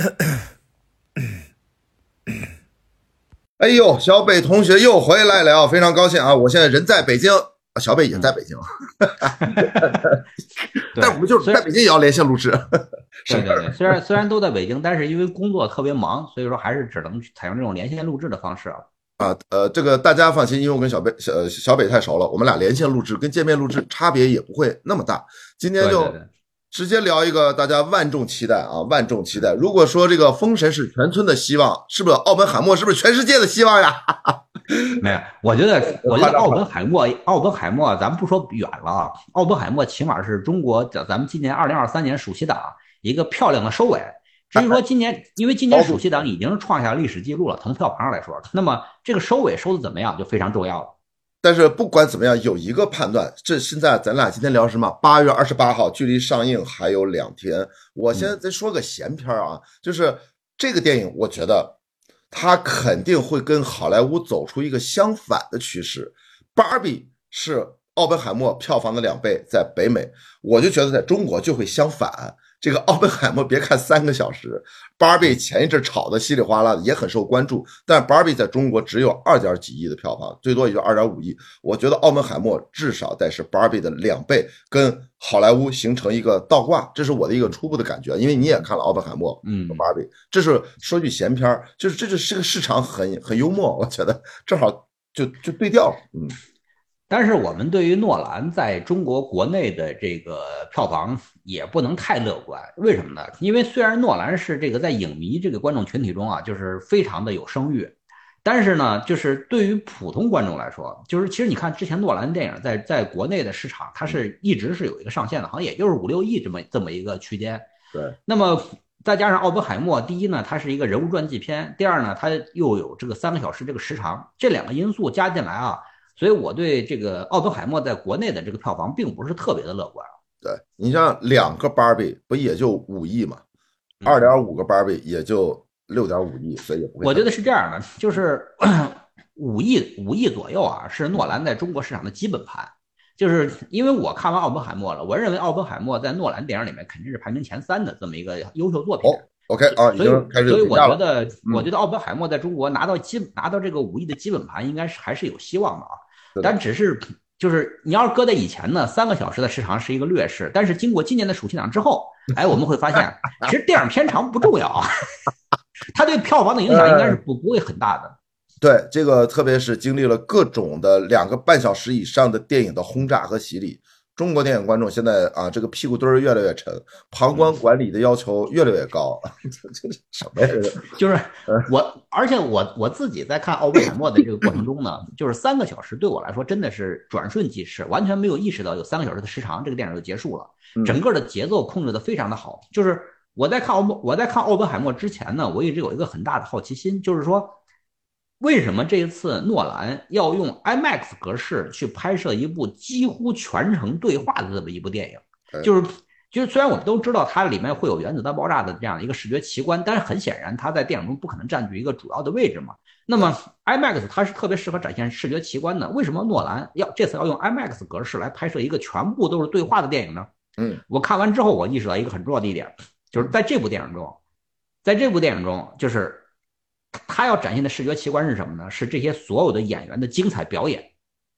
哎呦，小北同学又回来了，非常高兴啊！我现在人在北京，小北也在北京，但我们就是在北京也要连线录制。对 对对，虽然虽然都在北京，但是因为工作特别忙，所以说还是只能采用这种连线录制的方式啊。啊，呃，这个大家放心，因为我跟小北小小北太熟了，我们俩连线录制跟见面录制差别也不会那么大。今天就直接聊一个大家万众期待啊，万众期待。如果说这个封神是全村的希望，是不是奥本海默是不是全世界的希望呀？没有，我觉得 我觉得奥本海默，奥本海默，咱们不说远了啊，奥本海默起码是中国咱们今年二零二三年暑期档一个漂亮的收尾。至于说今年，因为今年暑期档已经创下历史记录了，从票房上来说，那么这个收尾收的怎么样就非常重要了。但是不管怎么样，有一个判断，这现在咱俩今天聊什么？八月二十八号，距离上映还有两天。我先再说个闲篇啊，就是这个电影，我觉得它肯定会跟好莱坞走出一个相反的趋势。芭比是奥本海默票房的两倍，在北美，我就觉得在中国就会相反。这个奥本海默别看三个小时，芭比前一阵炒的稀里哗啦的也很受关注，但芭比在中国只有二点几亿的票房，最多也就二点五亿。我觉得奥本海默至少得是芭比的两倍，跟好莱坞形成一个倒挂，这是我的一个初步的感觉。因为你也看了奥本海默，嗯，芭比，这是说句闲篇儿，就是这就是个市场很很幽默，我觉得正好就就对调了，嗯。但是我们对于诺兰在中国国内的这个票房也不能太乐观，为什么呢？因为虽然诺兰是这个在影迷这个观众群体中啊，就是非常的有声誉，但是呢，就是对于普通观众来说，就是其实你看之前诺兰电影在在国内的市场，它是一直是有一个上限的，好像也就是五六亿这么这么一个区间。对。那么再加上奥本海默，第一呢，它是一个人物传记片；第二呢，它又有这个三个小时这个时长，这两个因素加进来啊。所以我对这个奥本海默在国内的这个票房并不是特别的乐观。对你像两个芭比不也就五亿嘛，二点五个芭比也就六点五亿，所以也不会。我觉得是这样的，就是 五亿五亿左右啊，是诺兰在中国市场的基本盘。就是因为我看完奥本海默了，我认为奥本海默在诺兰电影里面肯定是排名前三的这么一个优秀作品。OK 啊，所以所以我觉得我觉得奥本海默在中国拿到基拿到这个五亿的基本盘，应该是还是有希望的啊。但只是就是你要是搁在以前呢，三个小时的时长是一个劣势。但是经过今年的暑期档之后，哎，我们会发现，其实电影片长不重要啊，它对票房的影响应该是不不会很大的。对这个，特别是经历了各种的两个半小时以上的电影的轰炸和洗礼。中国电影观众现在啊，这个屁股墩儿越来越沉，旁观管理的要求越来越高。这这什么呀？就是我，而且我我自己在看奥本海默的这个过程中呢，就是三个小时对我来说真的是转瞬即逝，完全没有意识到有三个小时的时长，这个电影就结束了。整个的节奏控制的非常的好。就是我在看奥我在看奥本海默之前呢，我一直有一个很大的好奇心，就是说。为什么这一次诺兰要用 IMAX 格式去拍摄一部几乎全程对话的这么一部电影？就是，就是虽然我们都知道它里面会有原子弹爆炸的这样一个视觉奇观，但是很显然它在电影中不可能占据一个主要的位置嘛。那么 IMAX 它是特别适合展现视觉奇观的，为什么诺兰要这次要用 IMAX 格式来拍摄一个全部都是对话的电影呢？嗯，我看完之后我意识到一个很重要的一点，就是在这部电影中，在这部电影中就是。他要展现的视觉奇观是什么呢？是这些所有的演员的精彩表演，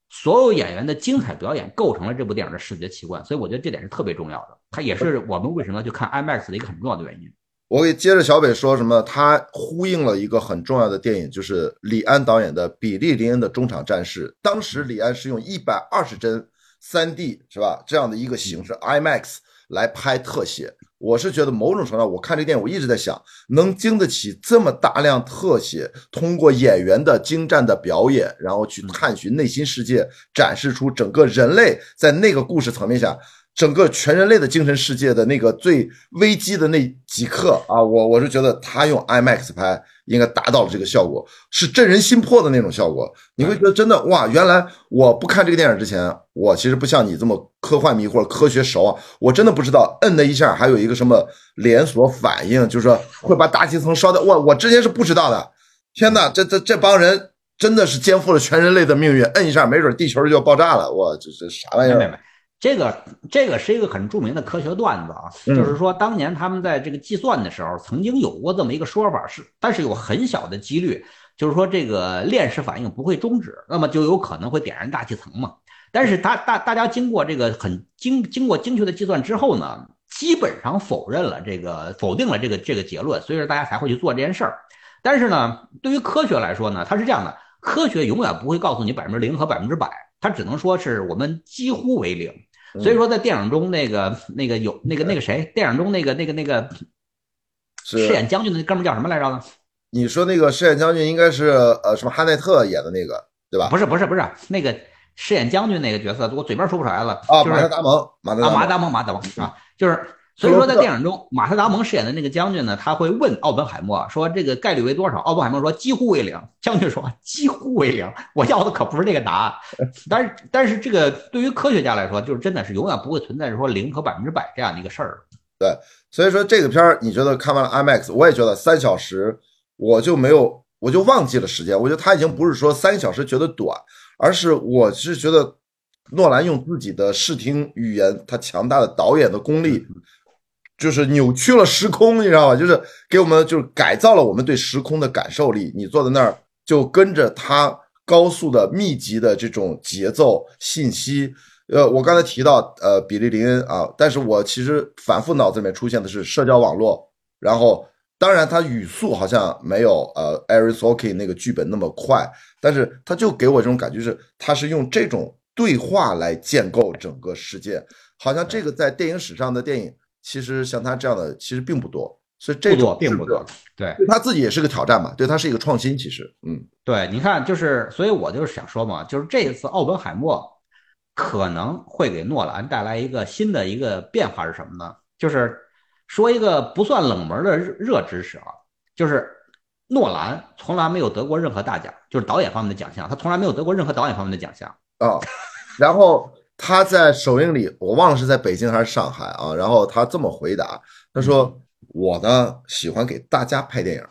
所有演员的精彩表演构成了这部电影的视觉奇观。所以我觉得这点是特别重要的，它也是我们为什么要去看 IMAX 的一个很重要的原因。我给接着小北说什么？他呼应了一个很重要的电影，就是李安导演的《比利林恩的中场战事》。当时李安是用一百二十帧三 D 是吧？这样的一个形式 IMAX 来拍特写。我是觉得某种程度上，我看这电影，我一直在想，能经得起这么大量特写，通过演员的精湛的表演，然后去探寻内心世界，展示出整个人类在那个故事层面下。整个全人类的精神世界的那个最危机的那几刻啊，我我是觉得他用 IMAX 拍应该达到了这个效果，是震人心魄的那种效果。你会觉得真的哇，原来我不看这个电影之前，我其实不像你这么科幻迷或者科学熟啊，我真的不知道摁那一下还有一个什么连锁反应，就是说会把大气层烧掉。我我之前是不知道的。天哪，这这这帮人真的是肩负了全人类的命运，摁一下没准地球就要爆炸了。我这这啥玩意儿？这个这个是一个很著名的科学段子啊，就是说当年他们在这个计算的时候，曾经有过这么一个说法，是但是有很小的几率，就是说这个链式反应不会终止，那么就有可能会点燃大气层嘛。但是大大大家经过这个很精经过精确的计算之后呢，基本上否认了这个否定了这个这个结论，所以说大家才会去做这件事儿。但是呢，对于科学来说呢，它是这样的，科学永远不会告诉你百分之零和百分之百，它只能说是我们几乎为零。所以说，在电影中那个那个有那个那个谁，电影中那个那个那个饰演将军的那哥们叫什么来着呢？你说那个饰演将军应该是呃什么哈奈特演的那个对吧？不是不是不是那个饰演将军那个角色，我嘴边说不出来了。啊，马特达蒙，马特啊马达蒙马达蒙啊，就是。所以说，在电影中，马特·达蒙饰演的那个将军呢，他会问奥本海默说：“这个概率为多少？”奥本海默说：“几乎为零。”将军说：“几乎为零。”我要的可不是这个答案。但是，但是这个对于科学家来说，就是真的是永远不会存在说零和百分之百这样的一个事儿。对，所以说这个片儿，你觉得看完了 IMAX，我也觉得三小时，我就没有，我就忘记了时间。我觉得他已经不是说三小时觉得短，而是我是觉得诺兰用自己的视听语言，他强大的导演的功力。就是扭曲了时空，你知道吧？就是给我们就是改造了我们对时空的感受力。你坐在那儿就跟着他高速的、密集的这种节奏信息。呃，我刚才提到呃比利林恩啊，但是我其实反复脑子里面出现的是社交网络。然后当然他语速好像没有呃 a r i s o k i 那个剧本那么快，但是他就给我这种感觉是他是用这种对话来建构整个世界，好像这个在电影史上的电影。其实像他这样的其实并不多，所以这种并不多。对，对他自己也是个挑战嘛，对他是一个创新。其实，嗯，对，你看，就是，所以我就是想说嘛，就是这一次奥本海默可能会给诺兰带来一个新的一个变化是什么呢？就是说一个不算冷门的热知识啊，就是诺兰从来没有得过任何大奖，就是导演方面的奖项，他从来没有得过任何导演方面的奖项啊，然后。他在首映里，我忘了是在北京还是上海啊。然后他这么回答，他说：“我呢喜欢给大家拍电影，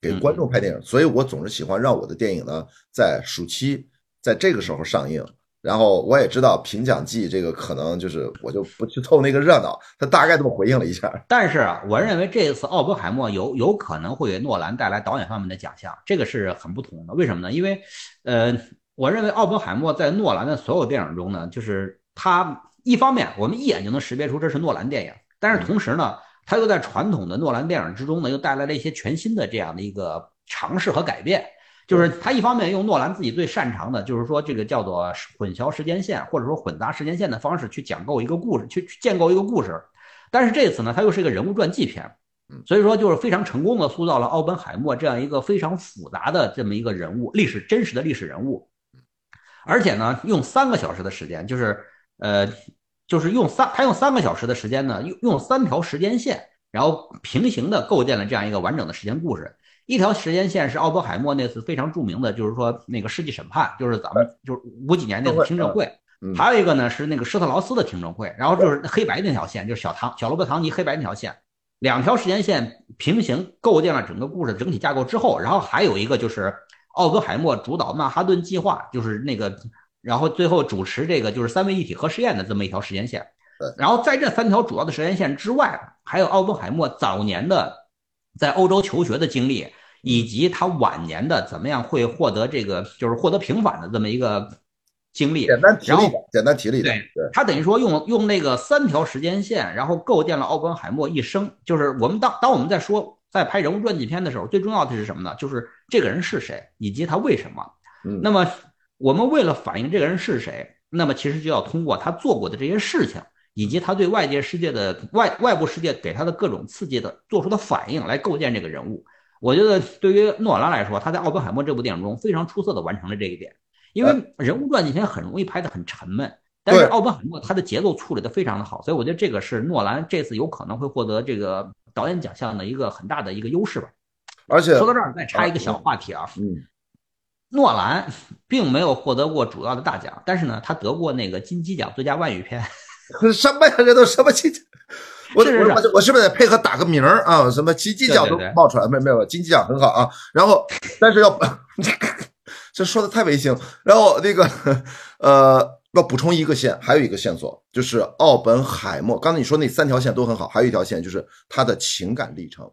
给观众拍电影，所以我总是喜欢让我的电影呢在暑期在这个时候上映。然后我也知道评奖季这个可能就是我就不去凑那个热闹。他大概这么回应了一下。但是啊，我认为这一次奥本海默有有可能会给诺兰带来导演方面的奖项，这个是很不同的。为什么呢？因为，呃。我认为奥本海默在诺兰的所有电影中呢，就是他一方面我们一眼就能识别出这是诺兰电影，但是同时呢，他又在传统的诺兰电影之中呢，又带来了一些全新的这样的一个尝试和改变。就是他一方面用诺兰自己最擅长的，就是说这个叫做混淆时间线或者说混杂时间线的方式去讲构一个故事，去去建构一个故事。但是这次呢，他又是一个人物传记片。所以说，就是非常成功的塑造了奥本海默这样一个非常复杂的这么一个人物，历史真实的历史人物。而且呢，用三个小时的时间，就是，呃，就是用三，他用三个小时的时间呢，用用三条时间线，然后平行的构建了这样一个完整的时间故事。一条时间线是奥本海默那次非常著名的，就是说那个世纪审判，就是咱们就是五几年那次听证会。还有一个呢是那个施特劳斯的听证会，然后就是黑白那条线，就是小唐小罗伯唐尼黑白那条线，两条时间线平行构建了整个故事整体架构之后，然后还有一个就是。奥本海默主导曼哈顿计划，就是那个，然后最后主持这个就是三位一体核试验的这么一条时间线。然后在这三条主要的时间线之外，还有奥本海默早年的在欧洲求学的经历，以及他晚年的怎么样会获得这个就是获得平反的这么一个经历。简单提了一简单提了一对，他等于说用用那个三条时间线，然后构建了奥本海默一生。就是我们当当我们在说。在拍人物传记片的时候，最重要的是什么呢？就是这个人是谁，以及他为什么。那么我们为了反映这个人是谁，那么其实就要通过他做过的这些事情，以及他对外界世界的外外部世界给他的各种刺激的做出的反应，来构建这个人物。我觉得对于诺兰来说，他在《奥本海默》这部电影中非常出色的完成了这一点。因为人物传记片很容易拍得很沉闷，但是《奥本海默》他的节奏处理的非常的好，所以我觉得这个是诺兰这次有可能会获得这个。导演奖项的一个很大的一个优势吧，而且说到这儿再插一个小话题啊，嗯，诺兰并没有获得过主要的大奖，但是呢，他得过那个金鸡奖最佳外语片。什么呀？这都什么金？我我我是不是得配合打个名儿啊？什么金鸡奖都冒出来？没有没有，金鸡奖很好啊。然后，但是要 这说的太违心。然后那个呃。要补充一个线，还有一个线索就是奥本海默。刚才你说那三条线都很好，还有一条线就是他的情感历程。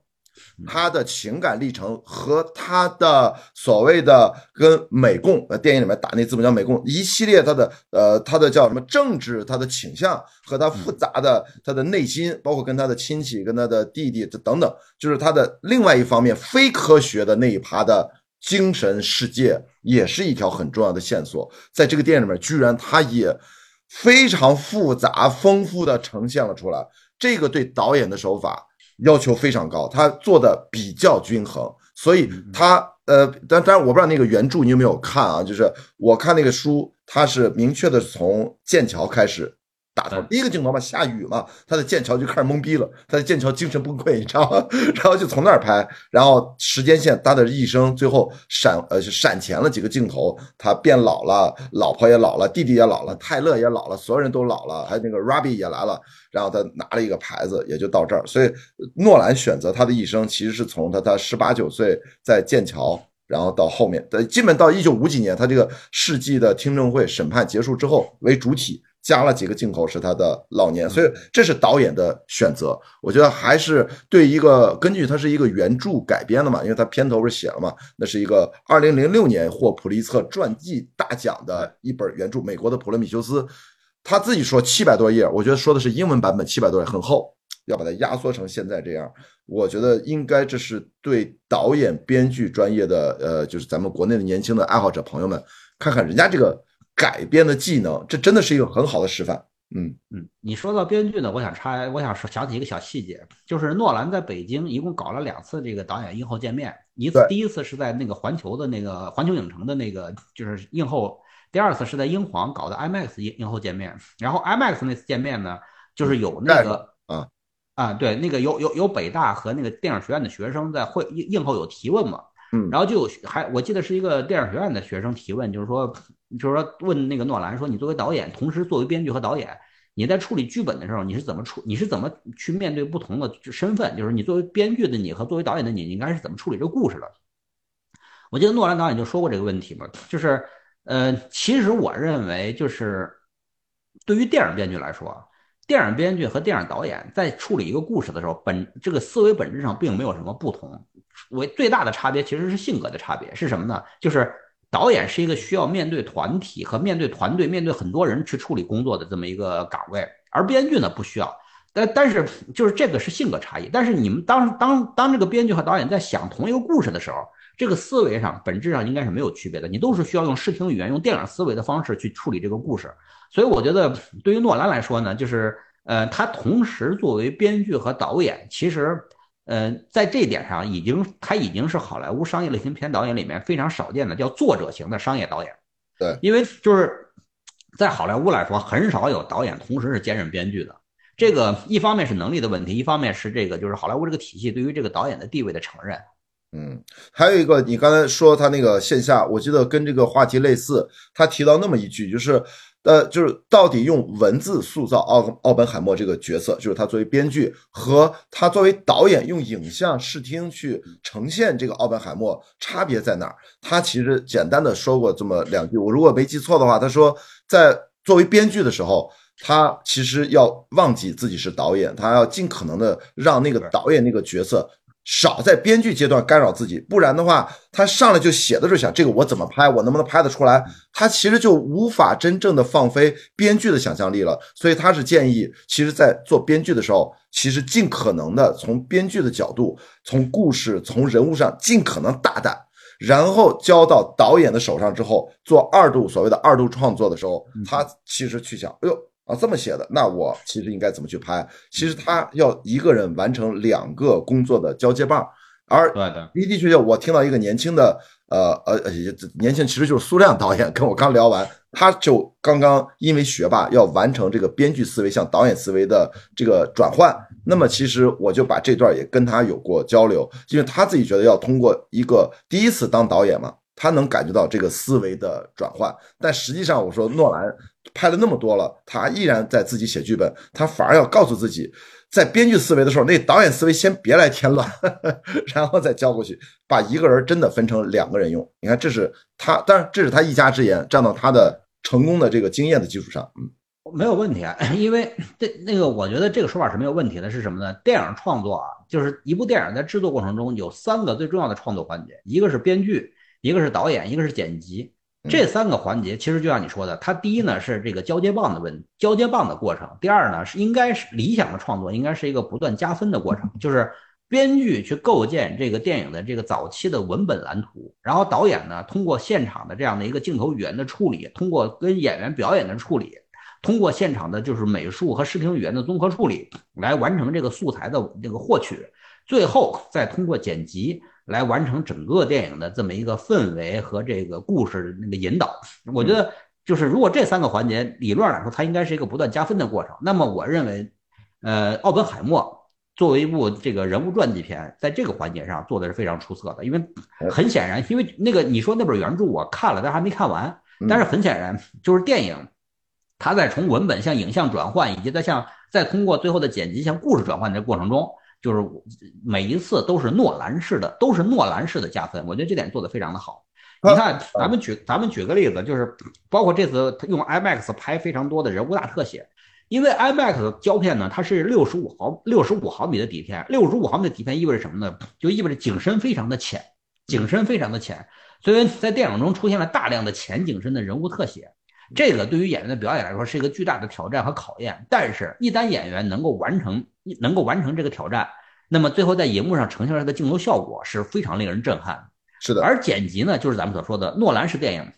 他的情感历程和他的所谓的跟美共呃电影里面打那字母叫美共一系列他的呃他的叫什么政治他的倾向和他复杂的他的内心，包括跟他的亲戚跟他的弟弟等等，就是他的另外一方面非科学的那一趴的精神世界，也是一条很重要的线索。在这个电影里面，居然他也非常复杂丰富的呈现了出来。这个对导演的手法。要求非常高，他做的比较均衡，所以他呃，但当然我不知道那个原著你有没有看啊？就是我看那个书，他是明确的从剑桥开始。打头第一个镜头嘛，下雨嘛，他在剑桥就开始懵逼了，他在剑桥精神崩溃，你知道吗？然后就从那儿拍，然后时间线他的一生最后闪呃闪前了几个镜头，他变老了，老婆也老了，弟弟也老了，泰勒也老了，所有人都老了，还有那个 Robbie 也来了，然后他拿了一个牌子，也就到这儿。所以诺兰选择他的一生，其实是从他他十八九岁在剑桥，然后到后面，的基本到一九五几年，他这个世纪的听证会审判结束之后为主体。加了几个镜头是他的老年，所以这是导演的选择。我觉得还是对一个根据它是一个原著改编的嘛，因为它片头不是写了嘛，那是一个二零零六年获普利策传记大奖的一本原著，美国的普罗米修斯。他自己说七百多页，我觉得说的是英文版本，七百多页很厚，要把它压缩成现在这样。我觉得应该这是对导演、编剧专业的，呃，就是咱们国内的年轻的爱好者朋友们，看看人家这个。改编的技能，这真的是一个很好的示范。嗯嗯，你说到编剧呢，我想插，我想说想起一个小细节，就是诺兰在北京一共搞了两次这个导演映后见面，一次第一次是在那个环球的那个环球影城的那个就是映后，第二次是在英皇搞的 IMAX 映映后见面。然后 IMAX 那次见面呢，就是有那个啊啊对，那个有有有北大和那个电影学院的学生在会映映后有提问嘛。嗯，然后就有还我记得是一个电影学院的学生提问，就是说，就是说问那个诺兰说，你作为导演，同时作为编剧和导演，你在处理剧本的时候，你是怎么处？你是怎么去面对不同的身份？就是你作为编剧的你和作为导演的你，你应该是怎么处理这个故事的？我记得诺兰导演就说过这个问题嘛，就是呃，其实我认为就是对于电影编剧来说，电影编剧和电影导演在处理一个故事的时候，本这个思维本质上并没有什么不同。为最大的差别其实是性格的差别，是什么呢？就是导演是一个需要面对团体和面对团队、面对很多人去处理工作的这么一个岗位，而编剧呢不需要。但但是就是这个是性格差异。但是你们当当当这个编剧和导演在想同一个故事的时候，这个思维上本质上应该是没有区别的。你都是需要用视听语言、用电影思维的方式去处理这个故事。所以我觉得对于诺兰来说呢，就是呃，他同时作为编剧和导演，其实。嗯，在这一点上，已经他已经是好莱坞商业类型片导演里面非常少见的叫作者型的商业导演。对，因为就是在好莱坞来说，很少有导演同时是兼任编剧的。这个一方面是能力的问题，一方面是这个就是好莱坞这个体系对于这个导演的地位的承认。嗯，还有一个，你刚才说他那个线下，我记得跟这个话题类似，他提到那么一句，就是。呃，就是到底用文字塑造奥奥本海默这个角色，就是他作为编剧和他作为导演用影像视听去呈现这个奥本海默差别在哪儿？他其实简单的说过这么两句，我如果没记错的话，他说在作为编剧的时候，他其实要忘记自己是导演，他要尽可能的让那个导演那个角色。少在编剧阶段干扰自己，不然的话，他上来就写的时候想这个我怎么拍，我能不能拍得出来？他其实就无法真正的放飞编剧的想象力了。所以他是建议，其实，在做编剧的时候，其实尽可能的从编剧的角度，从故事、从人物上尽可能大胆，然后交到导演的手上之后，做二度所谓的二度创作的时候，他其实去想，哎呦。啊，这么写的，那我其实应该怎么去拍？其实他要一个人完成两个工作的交接棒，而的的确确，我听到一个年轻的，呃呃呃，年轻其实就是苏亮导演，跟我刚聊完，他就刚刚因为学霸要完成这个编剧思维向导演思维的这个转换，那么其实我就把这段也跟他有过交流，因为他自己觉得要通过一个第一次当导演嘛。他能感觉到这个思维的转换，但实际上我说诺兰拍了那么多了，他依然在自己写剧本，他反而要告诉自己，在编剧思维的时候，那导演思维先别来添乱，然后再交过去，把一个人真的分成两个人用。你看，这是他，当然这是他一家之言，站到他的成功的这个经验的基础上，嗯。没有问题啊，因为这那个，我觉得这个说法是没有问题的。是什么呢？电影创作啊，就是一部电影在制作过程中有三个最重要的创作环节，一个是编剧，一个是导演，一个是剪辑。这三个环节其实就像你说的，它第一呢是这个交接棒的问交接棒的过程，第二呢是应该是理想的创作应该是一个不断加分的过程，就是编剧去构建这个电影的这个早期的文本蓝图，然后导演呢通过现场的这样的一个镜头语言的处理，通过跟演员表演的处理。通过现场的就是美术和视听语言的综合处理，来完成这个素材的这个获取，最后再通过剪辑来完成整个电影的这么一个氛围和这个故事那个引导。我觉得，就是如果这三个环节理论上来说，它应该是一个不断加分的过程。那么，我认为，呃，奥本海默作为一部这个人物传记片，在这个环节上做的是非常出色的。因为很显然，因为那个你说那本原著我看了，但还没看完。但是很显然，就是电影。它在从文本向影像转换，以及在向再通过最后的剪辑向故事转换的过程中，就是每一次都是诺兰式的，都是诺兰式的加分。我觉得这点做得非常的好。你看，咱们举咱们举个例子，就是包括这次用 IMAX 拍非常多的人物大特写，因为 IMAX 胶片呢，它是六十五毫六十五毫米的底片，六十五毫米的底片意味着什么呢？就意味着景深非常的浅，景深非常的浅，所以在电影中出现了大量的浅景深的人物特写。这个对于演员的表演来说是一个巨大的挑战和考验，但是，一旦演员能够完成，能够完成这个挑战，那么最后在荧幕上呈现出来的镜头效果是非常令人震撼。是的，而剪辑呢，就是咱们所说的诺兰式电影，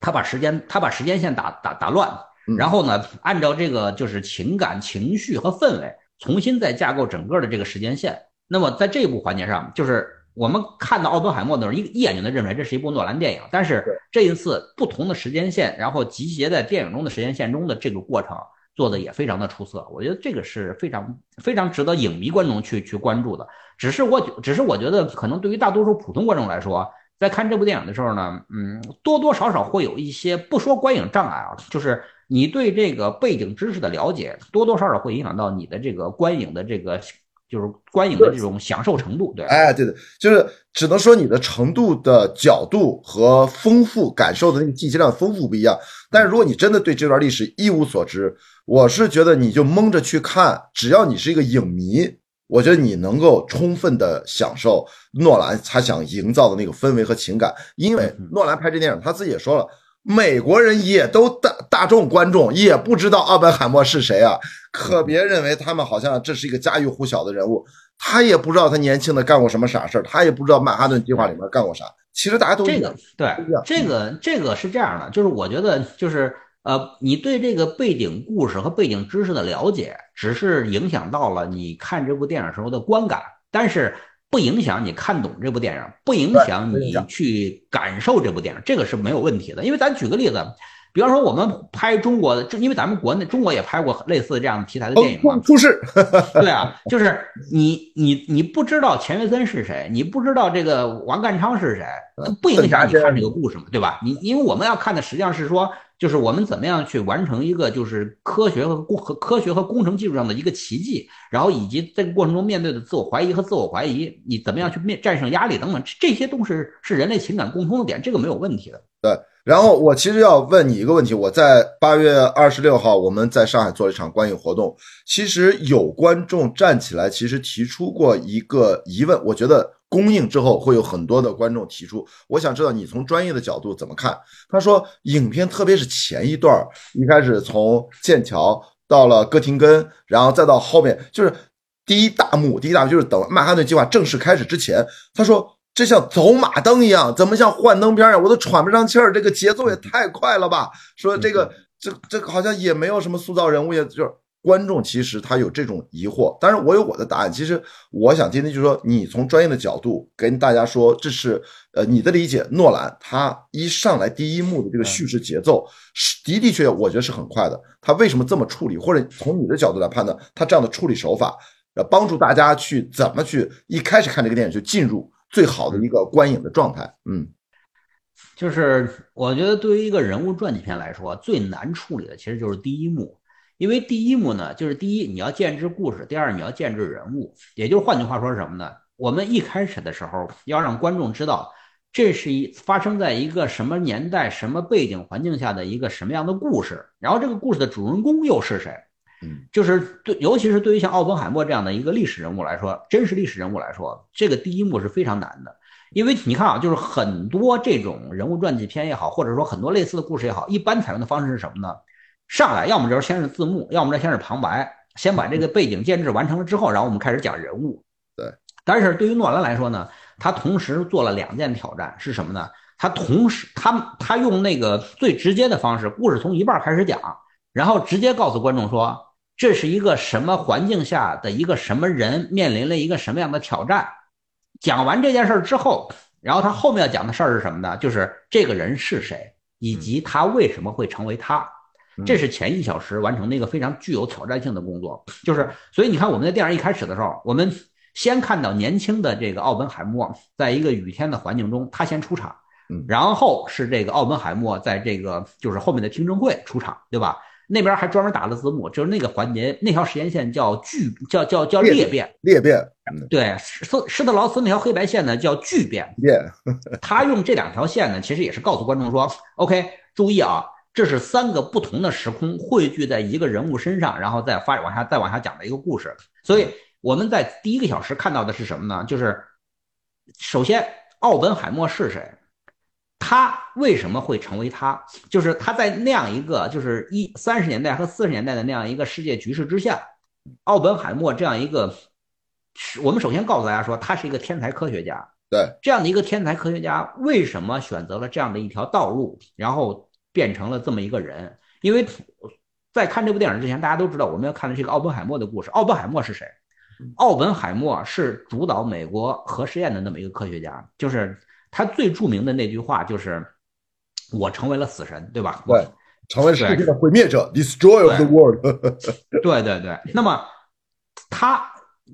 他把时间，他把时间线打打打乱，然后呢，按照这个就是情感情绪和氛围，重新再架构整个的这个时间线。那么在这一部环节上，就是。我们看到奥本海默的时候，一一眼就能认出来这是一部诺兰电影。但是这一次不同的时间线，然后集结在电影中的时间线中的这个过程做的也非常的出色。我觉得这个是非常非常值得影迷观众去去关注的。只是我只是我觉得可能对于大多数普通观众来说，在看这部电影的时候呢，嗯，多多少少会有一些不说观影障碍啊，就是你对这个背景知识的了解多多少少会影响到你的这个观影的这个。就是观影的这种享受程度，对，哎，对的，就是只能说你的程度的角度和丰富感受的那个信息量丰富不一样。但是如果你真的对这段历史一无所知，我是觉得你就蒙着去看，只要你是一个影迷，我觉得你能够充分的享受诺兰他想营造的那个氛围和情感。因为诺兰拍这电影，他自己也说了。美国人也都大大众观众也不知道奥本海默是谁啊，可别认为他们好像这是一个家喻户晓的人物，他也不知道他年轻的干过什么傻事儿，他也不知道曼哈顿计划里面干过啥。其实大家都这个对这个这个是这样的，就是我觉得就是呃，你对这个背景故事和背景知识的了解，只是影响到了你看这部电影时候的观感，但是。不影响你看懂这部电影，不影响你去感受这部电影，这个是没有问题的。因为咱举个例子，比方说我们拍中国的，就因为咱们国内中国也拍过类似这样题材的电影嘛。出事。对啊，就是你你你不知道钱学森是谁，你不知道这个王淦昌是谁，不影响你看这个故事嘛，对吧？你因为我们要看的实际上是说。就是我们怎么样去完成一个就是科学和工和科学和工程技术上的一个奇迹，然后以及这个过程中面对的自我怀疑和自我怀疑，你怎么样去面战胜压力等等，这些都是是人类情感共通的点，这个没有问题的。对，然后我其实要问你一个问题，我在八月二十六号我们在上海做了一场观影活动，其实有观众站起来，其实提出过一个疑问，我觉得。公映之后会有很多的观众提出，我想知道你从专业的角度怎么看？他说，影片特别是前一段，一开始从剑桥到了哥廷根，然后再到后面，就是第一大幕，第一大幕就是等曼哈顿计划正式开始之前，他说这像走马灯一样，怎么像幻灯片呀？我都喘不上气儿，这个节奏也太快了吧？说这个这这好像也没有什么塑造人物，也就。观众其实他有这种疑惑，当然我有我的答案。其实我想今天，就是说你从专业的角度跟大家说，这是呃你的理解。诺兰他一上来第一幕的这个叙事节奏是的的确，我觉得是很快的。他为什么这么处理？或者从你的角度来判断，他这样的处理手法，呃，帮助大家去怎么去一开始看这个电影就进入最好的一个观影的状态。嗯，就是我觉得对于一个人物传记片来说，最难处理的其实就是第一幕。因为第一幕呢，就是第一你要建制故事，第二你要建制人物，也就是换句话说是什么呢？我们一开始的时候要让观众知道这是一发生在一个什么年代、什么背景环境下的一个什么样的故事，然后这个故事的主人公又是谁？嗯，就是对，尤其是对于像奥本海默这样的一个历史人物来说，真实历史人物来说，这个第一幕是非常难的，因为你看啊，就是很多这种人物传记片也好，或者说很多类似的故事也好，一般采用的方式是什么呢？上来要么就是先是字幕，要么这先是旁白，先把这个背景建制完成了之后，然后我们开始讲人物。对，但是对于诺兰来说呢，他同时做了两件挑战，是什么呢？他同时他他用那个最直接的方式，故事从一半开始讲，然后直接告诉观众说。这是一个什么环境下的一个什么人面临了一个什么样的挑战？讲完这件事儿之后，然后他后面要讲的事儿是什么呢？就是这个人是谁，以及他为什么会成为他。这是前一小时完成的一个非常具有挑战性的工作。就是，所以你看，我们在电影一开始的时候，我们先看到年轻的这个奥本海默，在一个雨天的环境中，他先出场，然后是这个奥本海默在这个就是后面的听证会出场，对吧？那边还专门打了字幕，就是那个环节，那条时间线叫巨，叫叫叫裂变，裂变。对，施施特劳斯那条黑白线呢叫巨变。变。他用这两条线呢，其实也是告诉观众说，OK，注意啊，这是三个不同的时空汇聚在一个人物身上，然后再发往下再往下讲的一个故事。所以我们在第一个小时看到的是什么呢？就是首先奥本海默是谁？他为什么会成为他？就是他在那样一个就是一三十年代和四十年代的那样一个世界局势之下，奥本海默这样一个，我们首先告诉大家说，他是一个天才科学家。对，这样的一个天才科学家，为什么选择了这样的一条道路，然后变成了这么一个人？因为在看这部电影之前，大家都知道我们要看的是一个奥本海默的故事。奥本海默是谁？奥本海默是主导美国核试验的那么一个科学家，就是。他最著名的那句话就是“我成为了死神”，对吧？对，成为世界的毁灭者，destroy the world。对对对。那么他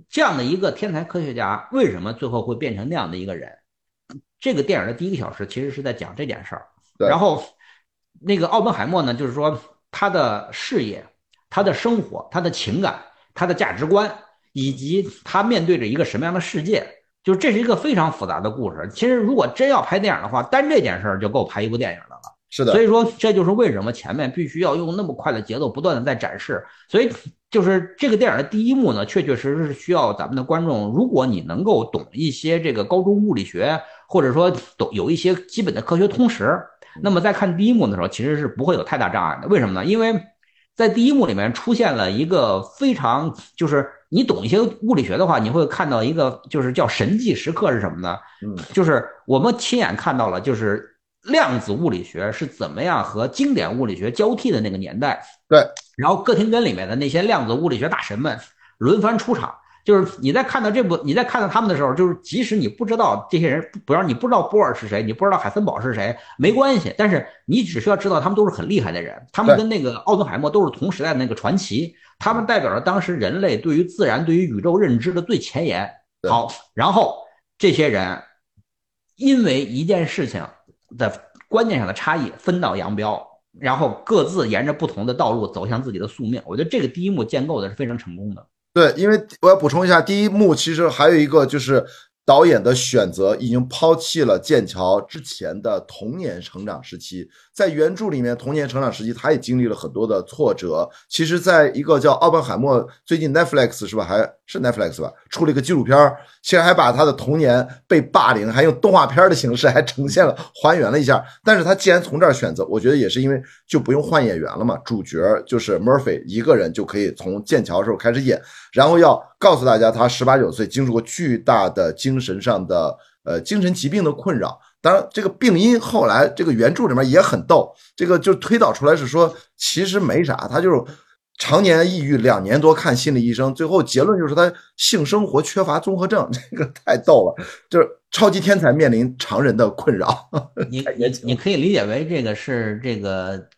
这样的一个天才科学家，为什么最后会变成那样的一个人？这个电影的第一个小时其实是在讲这件事儿。然后那个奥本海默呢，就是说他的事业、他的生活、他的情感、他的价值观，以及他面对着一个什么样的世界。就是这是一个非常复杂的故事。其实，如果真要拍电影的话，单这件事儿就够拍一部电影的了。是的。所以说，这就是为什么前面必须要用那么快的节奏，不断的在展示。所以，就是这个电影的第一幕呢，确确实实是需要咱们的观众，如果你能够懂一些这个高中物理学，或者说懂有一些基本的科学通识，那么在看第一幕的时候，其实是不会有太大障碍的。为什么呢？因为在第一幕里面出现了一个非常就是。你懂一些物理学的话，你会看到一个就是叫神迹时刻是什么呢？嗯，就是我们亲眼看到了，就是量子物理学是怎么样和经典物理学交替的那个年代。对，然后哥廷根里面的那些量子物理学大神们轮番出场。就是你在看到这部，你在看到他们的时候，就是即使你不知道这些人，不要你不知道波尔是谁，你不知道海森堡是谁，没关系。但是你只需要知道他们都是很厉害的人，他们跟那个奥本海默都是同时代的那个传奇，他们代表着当时人类对于自然、对于宇宙认知的最前沿。好，然后这些人因为一件事情的观念上的差异分道扬镳，然后各自沿着不同的道路走向自己的宿命。我觉得这个第一幕建构的是非常成功的。对，因为我要补充一下，第一幕其实还有一个就是导演的选择已经抛弃了剑桥之前的童年成长时期。在原著里面，童年成长时期，他也经历了很多的挫折。其实，在一个叫奥本海默，最近 Netflix 是吧？还是 Netflix 吧，出了一个纪录片其实还把他的童年被霸凌，还用动画片的形式还呈现了，还原了一下。但是他既然从这儿选择，我觉得也是因为就不用换演员了嘛，主角就是 Murphy 一个人就可以从剑桥的时候开始演，然后要告诉大家他十八九岁经受过巨大的精神上的呃精神疾病的困扰。当然，这个病因后来这个原著里面也很逗，这个就推导出来是说，其实没啥，他就是常年抑郁，两年多看心理医生，最后结论就是他性生活缺乏综合症，这个太逗了，就是超级天才面临常人的困扰。你你你可以理解为这个是这个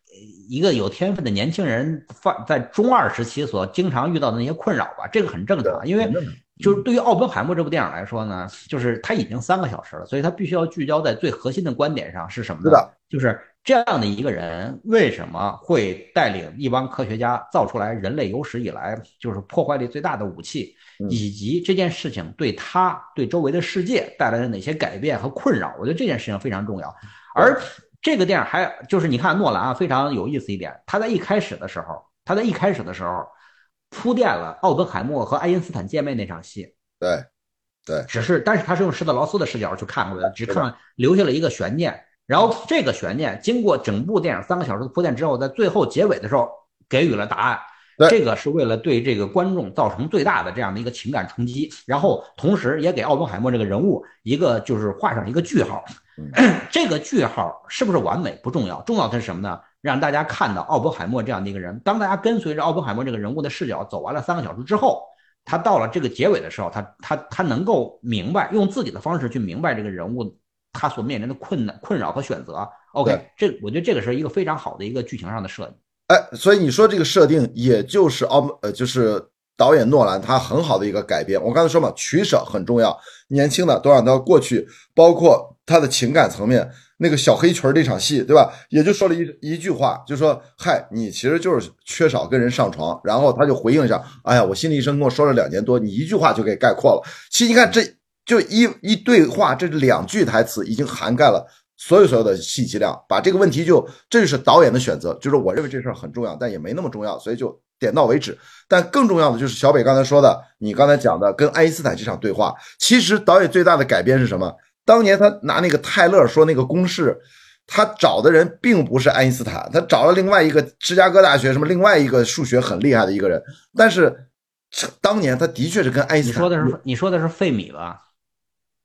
一个有天分的年轻人放在中二时期所经常遇到的那些困扰吧，这个很正常，因为。就是对于奥本海默这部电影来说呢，就是它已经三个小时了，所以它必须要聚焦在最核心的观点上是什么呢？就是这样的一个人为什么会带领一帮科学家造出来人类有史以来就是破坏力最大的武器，以及这件事情对他对周围的世界带来了哪些改变和困扰？我觉得这件事情非常重要。而这个电影还就是你看诺兰啊，非常有意思一点，他在一开始的时候，他在一开始的时候铺垫了奥本海默和爱因斯坦见面那场戏。对，对，只是但是他是用施特劳斯的视角去看过的，只看留下了一个悬念。然后这个悬念经过整部电影三个小时的铺垫之后，在最后结尾的时候给予了答案。这个是为了对这个观众造成最大的这样的一个情感冲击，然后同时也给奥本海默这个人物一个就是画上一个句号。这个句号是不是完美不重要，重要的是什么呢？让大家看到奥本海默这样的一个人。当大家跟随着奥本海默这个人物的视角走完了三个小时之后，他到了这个结尾的时候，他他他能够明白，用自己的方式去明白这个人物。他所面临的困难、困扰和选择，OK，这我觉得这个是一个非常好的一个剧情上的设计。哎，所以你说这个设定，也就是奥呃，就是导演诺兰他很好的一个改编。我刚才说嘛，取舍很重要，年轻的都让他过去，包括他的情感层面，那个小黑裙那场戏，对吧？也就说了一一句话，就说：“嗨，你其实就是缺少跟人上床。”然后他就回应一下：“哎呀，我心理医生跟我说了两年多，你一句话就给概括了。”其实你看这。就一一对话，这两句台词已经涵盖了所有所有的信息量，把这个问题就这就是导演的选择，就是我认为这事儿很重要，但也没那么重要，所以就点到为止。但更重要的就是小北刚才说的，你刚才讲的跟爱因斯坦这场对话，其实导演最大的改编是什么？当年他拿那个泰勒说那个公式，他找的人并不是爱因斯坦，他找了另外一个芝加哥大学什么另外一个数学很厉害的一个人，但是当年他的确是跟爱因斯坦。你说的是你说的是费米吧？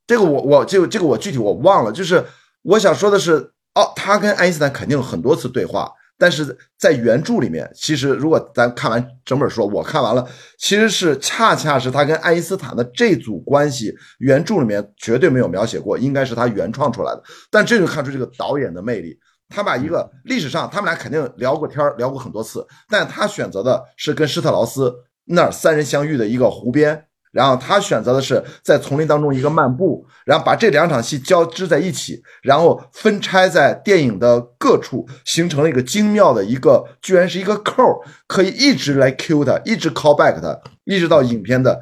这个我我就这个我具体我忘了，就是我想说的是，哦，他跟爱因斯坦肯定很多次对话，但是在原著里面，其实如果咱看完整本书，我看完了，其实是恰恰是他跟爱因斯坦的这组关系，原著里面绝对没有描写过，应该是他原创出来的。但这就看出这个导演的魅力，他把一个历史上他们俩肯定聊过天聊过很多次，但他选择的是跟施特劳斯那儿三人相遇的一个湖边。然后他选择的是在丛林当中一个漫步，然后把这两场戏交织在一起，然后分拆在电影的各处，形成了一个精妙的一个，居然是一个扣，可以一直来 Q 它，一直 call back 它，一直到影片的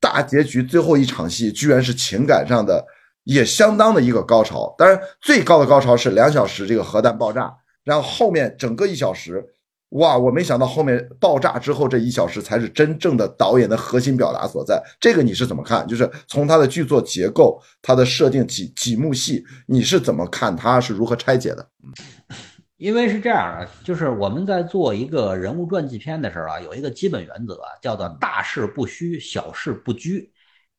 大结局最后一场戏，居然是情感上的也相当的一个高潮。当然，最高的高潮是两小时这个核弹爆炸，然后后面整个一小时。哇，我没想到后面爆炸之后这一小时才是真正的导演的核心表达所在。这个你是怎么看？就是从他的剧作结构、他的设定几几幕戏，你是怎么看？他是如何拆解的？因为是这样的，就是我们在做一个人物传记片的时候啊，有一个基本原则，叫做大事不虚，小事不拘。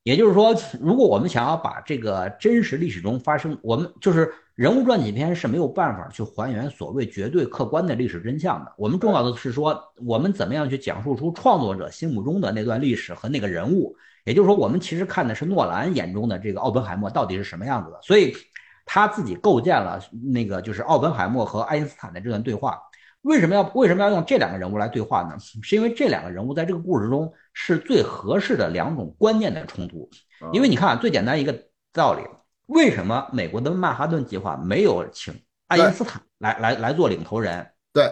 也就是说，如果我们想要把这个真实历史中发生，我们就是人物传记片是没有办法去还原所谓绝对客观的历史真相的。我们重要的是说，我们怎么样去讲述出创作者心目中的那段历史和那个人物。也就是说，我们其实看的是诺兰眼中的这个奥本海默到底是什么样子的。所以他自己构建了那个就是奥本海默和爱因斯坦的这段对话。为什么要为什么要用这两个人物来对话呢？是因为这两个人物在这个故事中是最合适的两种观念的冲突。因为你看，最简单一个道理，为什么美国的曼哈顿计划没有请爱因斯坦来来来做领头人？对，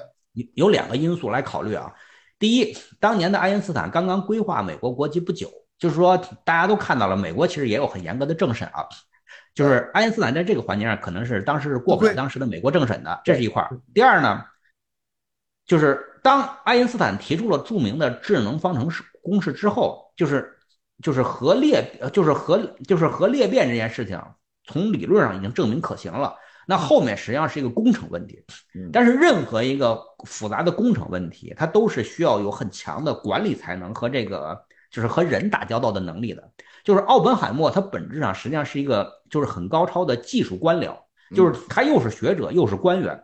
有两个因素来考虑啊。第一，当年的爱因斯坦刚刚规划美国国籍不久，就是说大家都看到了，美国其实也有很严格的政审啊。就是爱因斯坦在这个环节上可能是当时是过不了当时的美国政审的，这是一块。第二呢？就是当爱因斯坦提出了著名的智能方程式公式之后，就是就是核裂，就是核就是核裂变这件事情，从理论上已经证明可行了。那后面实际上是一个工程问题，但是任何一个复杂的工程问题，它都是需要有很强的管理才能和这个就是和人打交道的能力的。就是奥本海默，他本质上实际上是一个就是很高超的技术官僚，就是他又是学者又是官员。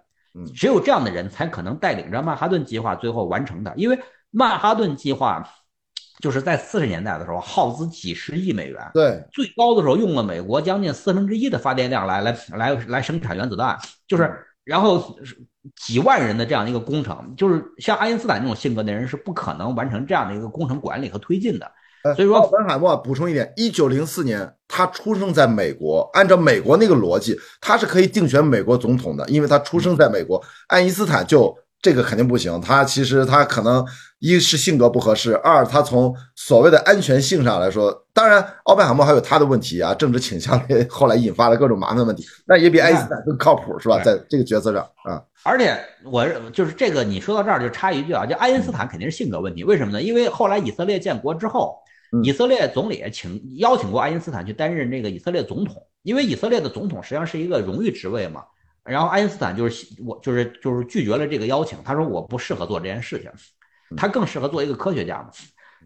只有这样的人才可能带领着曼哈顿计划最后完成的，因为曼哈顿计划就是在四十年代的时候耗资几十亿美元，对，最高的时候用了美国将近四分之一的发电量来来来来生产原子弹，就是然后几万人的这样一个工程，就是像爱因斯坦这种性格的人是不可能完成这样的一个工程管理和推进的。所以说，奥本海默补充一点，一九零四年他出生在美国，按照美国那个逻辑，他是可以竞选美国总统的，因为他出生在美国。爱因斯坦就这个肯定不行，他其实他可能一是性格不合适，二他从所谓的安全性上来说，当然奥本海默还有他的问题啊，政治倾向后来引发了各种麻烦问题，那也比爱因斯坦更靠谱是吧？在这个角色上啊。而且我就是这个，你说到这儿就插一句啊，就爱因斯坦肯定是性格问题，为什么呢？因为后来以色列建国之后，以色列总理请邀请过爱因斯坦去担任这个以色列总统，因为以色列的总统实际上是一个荣誉职位嘛。然后爱因斯坦就是我就是就是拒绝了这个邀请，他说我不适合做这件事情，他更适合做一个科学家嘛。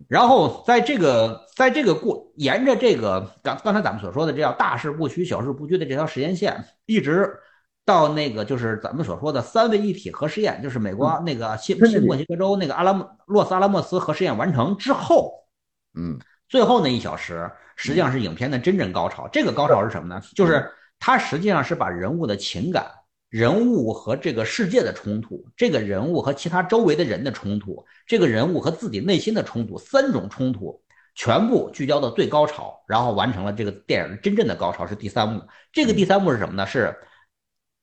然后在这个在这个过沿着这个刚刚才咱们所说的这叫大事不虚小事不居的这条时间线，一直。到那个就是咱们所说的三位一体核试验，就是美国那个新新墨西哥州那个阿拉莫洛斯阿拉莫斯核试验完成之后，嗯，最后那一小时实际上是影片的真正高潮。这个高潮是什么呢？就是它实际上是把人物的情感、人物和这个世界的冲突、这个人物和其他周围的人的冲突、这个人物和自己内心的冲突三种冲突全部聚焦到最高潮，然后完成了这个电影真正的高潮是第三幕。这个第三幕是什么呢？是。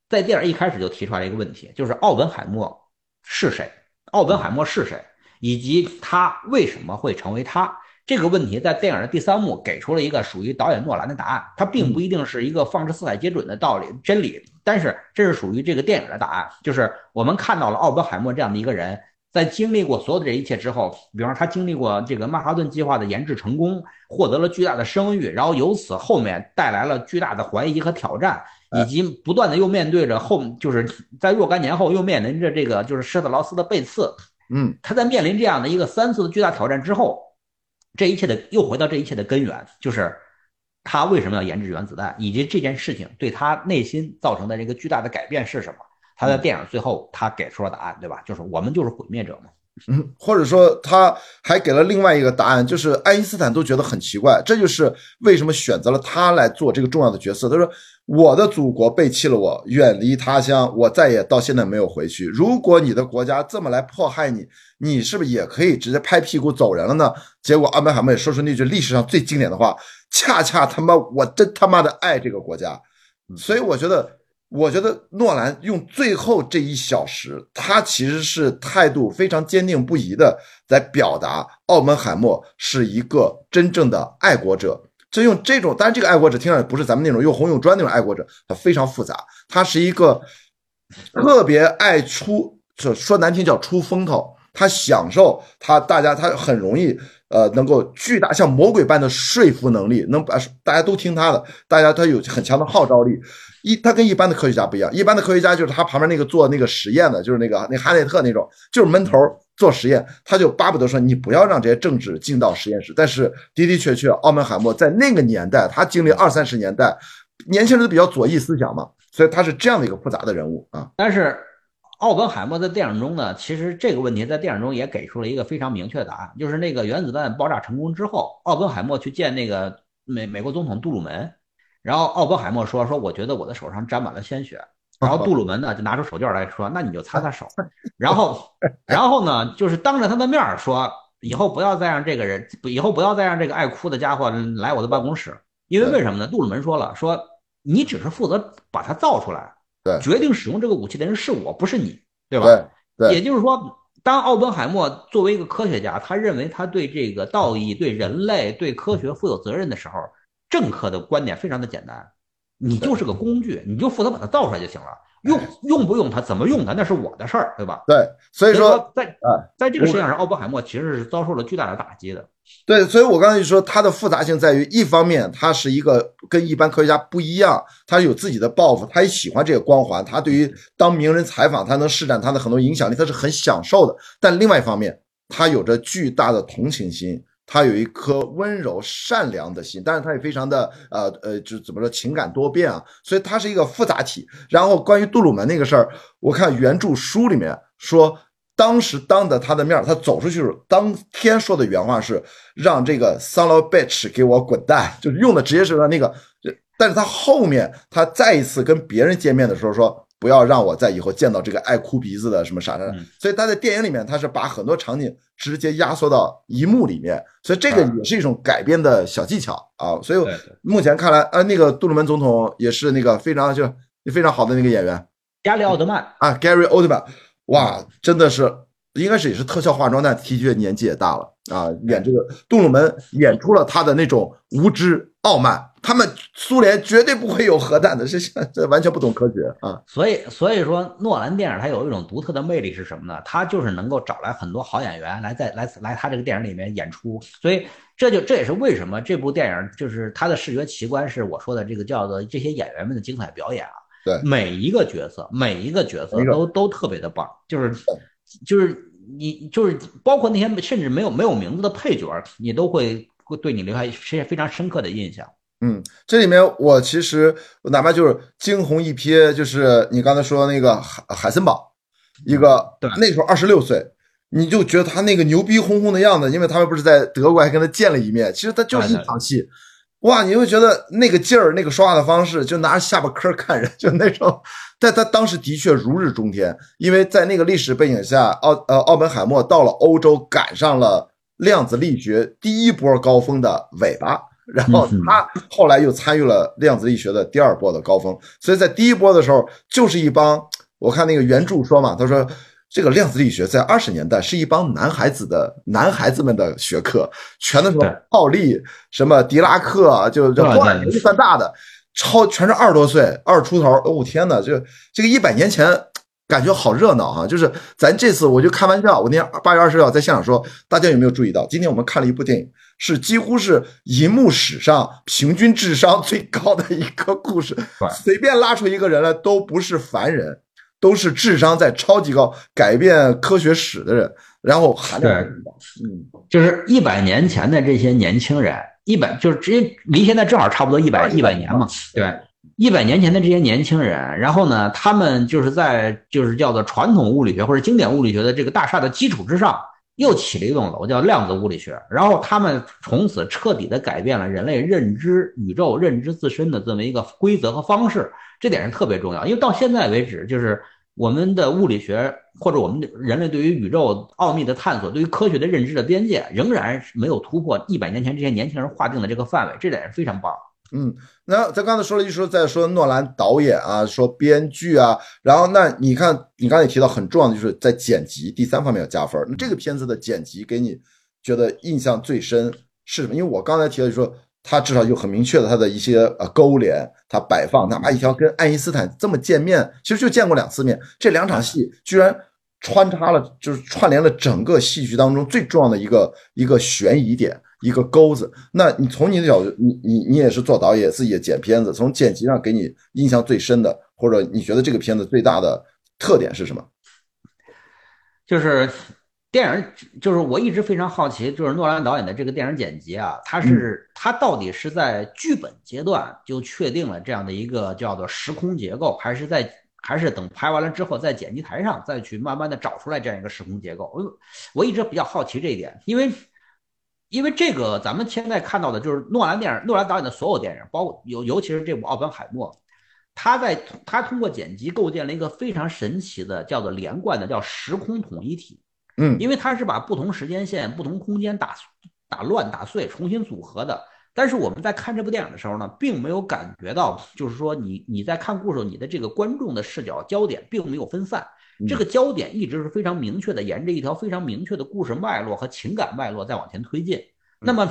在电影一开始就提出来一个问题，就是奥本海默是谁？奥本海默是谁？以及他为什么会成为他？这个问题在电影的第三幕给出了一个属于导演诺兰的答案。它并不一定是一个放之四海皆准的道理真理，但是这是属于这个电影的答案。就是我们看到了奥本海默这样的一个人，在经历过所有的这一切之后，比方说他经历过这个曼哈顿计划的研制成功，获得了巨大的声誉，然后由此后面带来了巨大的怀疑和挑战。以及不断的又面对着后，就是在若干年后又面临着这个就是施特劳斯的背刺，嗯，他在面临这样的一个三次的巨大挑战之后，这一切的又回到这一切的根源，就是他为什么要研制原子弹，以及这件事情对他内心造成的这个巨大的改变是什么？他在电影最后他给出了答案，对吧？就是我们就是毁灭者嘛。嗯，或者说他还给了另外一个答案，就是爱因斯坦都觉得很奇怪，这就是为什么选择了他来做这个重要的角色。他说：“我的祖国背弃了我，远离他乡，我再也到现在没有回去。如果你的国家这么来迫害你，你是不是也可以直接拍屁股走人了呢？”结果阿本海默也说出那句历史上最经典的话：“恰恰他妈，我真他妈的爱这个国家。”所以我觉得。我觉得诺兰用最后这一小时，他其实是态度非常坚定不移的在表达，奥本海默是一个真正的爱国者。就用这种，当然这个爱国者听上去不是咱们那种用红用砖那种爱国者，他非常复杂。他是一个特别爱出，说说难听叫出风头。他享受他大家，他很容易呃能够巨大像魔鬼般的说服能力，能把大家都听他的，大家他有很强的号召力。一，他跟一般的科学家不一样。一般的科学家就是他旁边那个做那个实验的，就是那个那哈内特那种，就是闷头做实验，他就巴不得说你不要让这些政治进到实验室。但是的的确确，奥本海默在那个年代，他经历二三十年代，年轻人都比较左翼思想嘛，所以他是这样的一个复杂的人物啊。但是奥本海默在电影中呢，其实这个问题在电影中也给出了一个非常明确的答案，就是那个原子弹爆炸成功之后，奥本海默去见那个美美国总统杜鲁门。然后奥本海默说：“说我觉得我的手上沾满了鲜血。”然后杜鲁门呢就拿出手绢来说：“那你就擦擦手。”然后，然后呢就是当着他的面说：“以后不要再让这个人，以后不要再让这个爱哭的家伙来我的办公室。因为为什么呢？杜鲁门说了：说你只是负责把它造出来，对，决定使用这个武器的人是我，不是你，对吧？对，也就是说，当奥本海默作为一个科学家，他认为他对这个道义、对人类、对科学负有责任的时候。”政客的观点非常的简单，你就是个工具，你就负责把它造出来就行了。用用不用它，怎么用它，那是我的事儿，对吧？对，所以说在啊，在这个世界上，奥本海默其实是遭受了巨大的打击的。对，所以我刚才就说，它的复杂性在于，一方面他是一个跟一般科学家不一样，他有自己的抱负，他也喜欢这个光环，他对于当名人采访，他能施展他的很多影响力，他是很享受的。但另外一方面，他有着巨大的同情心。他有一颗温柔善良的心，但是他也非常的呃呃，就怎么说情感多变啊，所以他是一个复杂体。然后关于杜鲁门那个事儿，我看原著书里面说，当时当着他的面，他走出去时当天说的原话是让这个 son of bitch 给我滚蛋，就是用的直接是让那个，但是他后面他再一次跟别人见面的时候说。不要让我在以后见到这个爱哭鼻子的什么啥啥。所以他在电影里面，他是把很多场景直接压缩到一幕里面，所以这个也是一种改编的小技巧啊。所以目前看来，呃，那个杜鲁门总统也是那个非常就非常好的那个演员，加里奥德曼啊，Gary Oldman，哇，真的是应该是也是特效化妆，但的确年纪也大了啊，演这个杜鲁门演出了他的那种无知傲慢。他们苏联绝对不会有核弹的，这这完全不懂科学啊！所以所以说，诺兰电影它有一种独特的魅力是什么呢？它就是能够找来很多好演员来在来来他这个电影里面演出，所以这就这也是为什么这部电影就是它的视觉奇观是我说的这个叫做这些演员们的精彩表演啊！对，每一个角色每一个角色都都特别的棒，就是就是你就是包括那些甚至没有没有名字的配角，你都会会对你留下一些非常深刻的印象。嗯，这里面我其实哪怕就是惊鸿一瞥，就是你刚才说那个海海森堡，一个那时候二十六岁，你就觉得他那个牛逼哄哄的样子，因为他们不是在德国还跟他见了一面，其实他就是一场戏，哇，你会觉得那个劲儿，那个说话的方式，就拿着下巴颏看人，就那种，但他当时的确如日中天，因为在那个历史背景下，奥呃奥本海默到了欧洲，赶上了量子力学第一波高峰的尾巴。然后他后来又参与了量子力学的第二波的高峰，所以在第一波的时候，就是一帮我看那个原著说嘛，他说这个量子力学在二十年代是一帮男孩子的男孩子们的学科，全都是奥利什么狄拉克，就就年纪算大的，超全是二十多岁二十出头，哦天哪，就这个一百年前。感觉好热闹哈！就是咱这次我就开玩笑，我那天八月二十号在现场说，大家有没有注意到？今天我们看了一部电影，是几乎是银幕史上平均智商最高的一个故事。随便拉出一个人来，都不是凡人，都是智商在超级高、改变科学史的人。然后含量很高，嗯，就是一百年前的这些年轻人，一百就是直接离现在正好差不多一百一百年嘛，对。一百年前的这些年轻人，然后呢，他们就是在就是叫做传统物理学或者经典物理学的这个大厦的基础之上，又起了一栋楼，叫量子物理学。然后他们从此彻底的改变了人类认知宇宙、认知自身的这么一个规则和方式，这点是特别重要。因为到现在为止，就是我们的物理学或者我们人类对于宇宙奥秘的探索，对于科学的认知的边界，仍然是没有突破一百年前这些年轻人划定的这个范围，这点是非常棒。嗯，那咱刚才说了一说，在说诺兰导演啊，说编剧啊，然后那你看，你刚才提到很重要的，就是在剪辑第三方面要加分。那这个片子的剪辑给你觉得印象最深是什么？因为我刚才提到，就说他至少有很明确的他的一些呃勾连，他摆放，哪怕一条跟爱因斯坦这么见面，其实就见过两次面，这两场戏居然穿插了，就是串联了整个戏剧当中最重要的一个一个悬疑点。一个钩子，那你从你的角度，你你你也是做导演，自己也剪片子，从剪辑上给你印象最深的，或者你觉得这个片子最大的特点是什么？就是电影，就是我一直非常好奇，就是诺兰导演的这个电影剪辑啊，他是他到底是在剧本阶段就确定了这样的一个叫做时空结构，还是在还是等拍完了之后在剪辑台上再去慢慢的找出来这样一个时空结构？我我一直比较好奇这一点，因为。因为这个，咱们现在看到的就是诺兰电影，诺兰导演的所有电影，包括尤尤其是这部《奥本海默》，他在他通过剪辑构建了一个非常神奇的叫做连贯的叫时空统一体。嗯，因为它是把不同时间线、不同空间打打乱、打碎、重新组合的。但是我们在看这部电影的时候呢，并没有感觉到，就是说你你在看故事，你的这个观众的视角焦点并没有分散。这个焦点一直是非常明确的，沿着一条非常明确的故事脉络和情感脉络在往前推进。那么，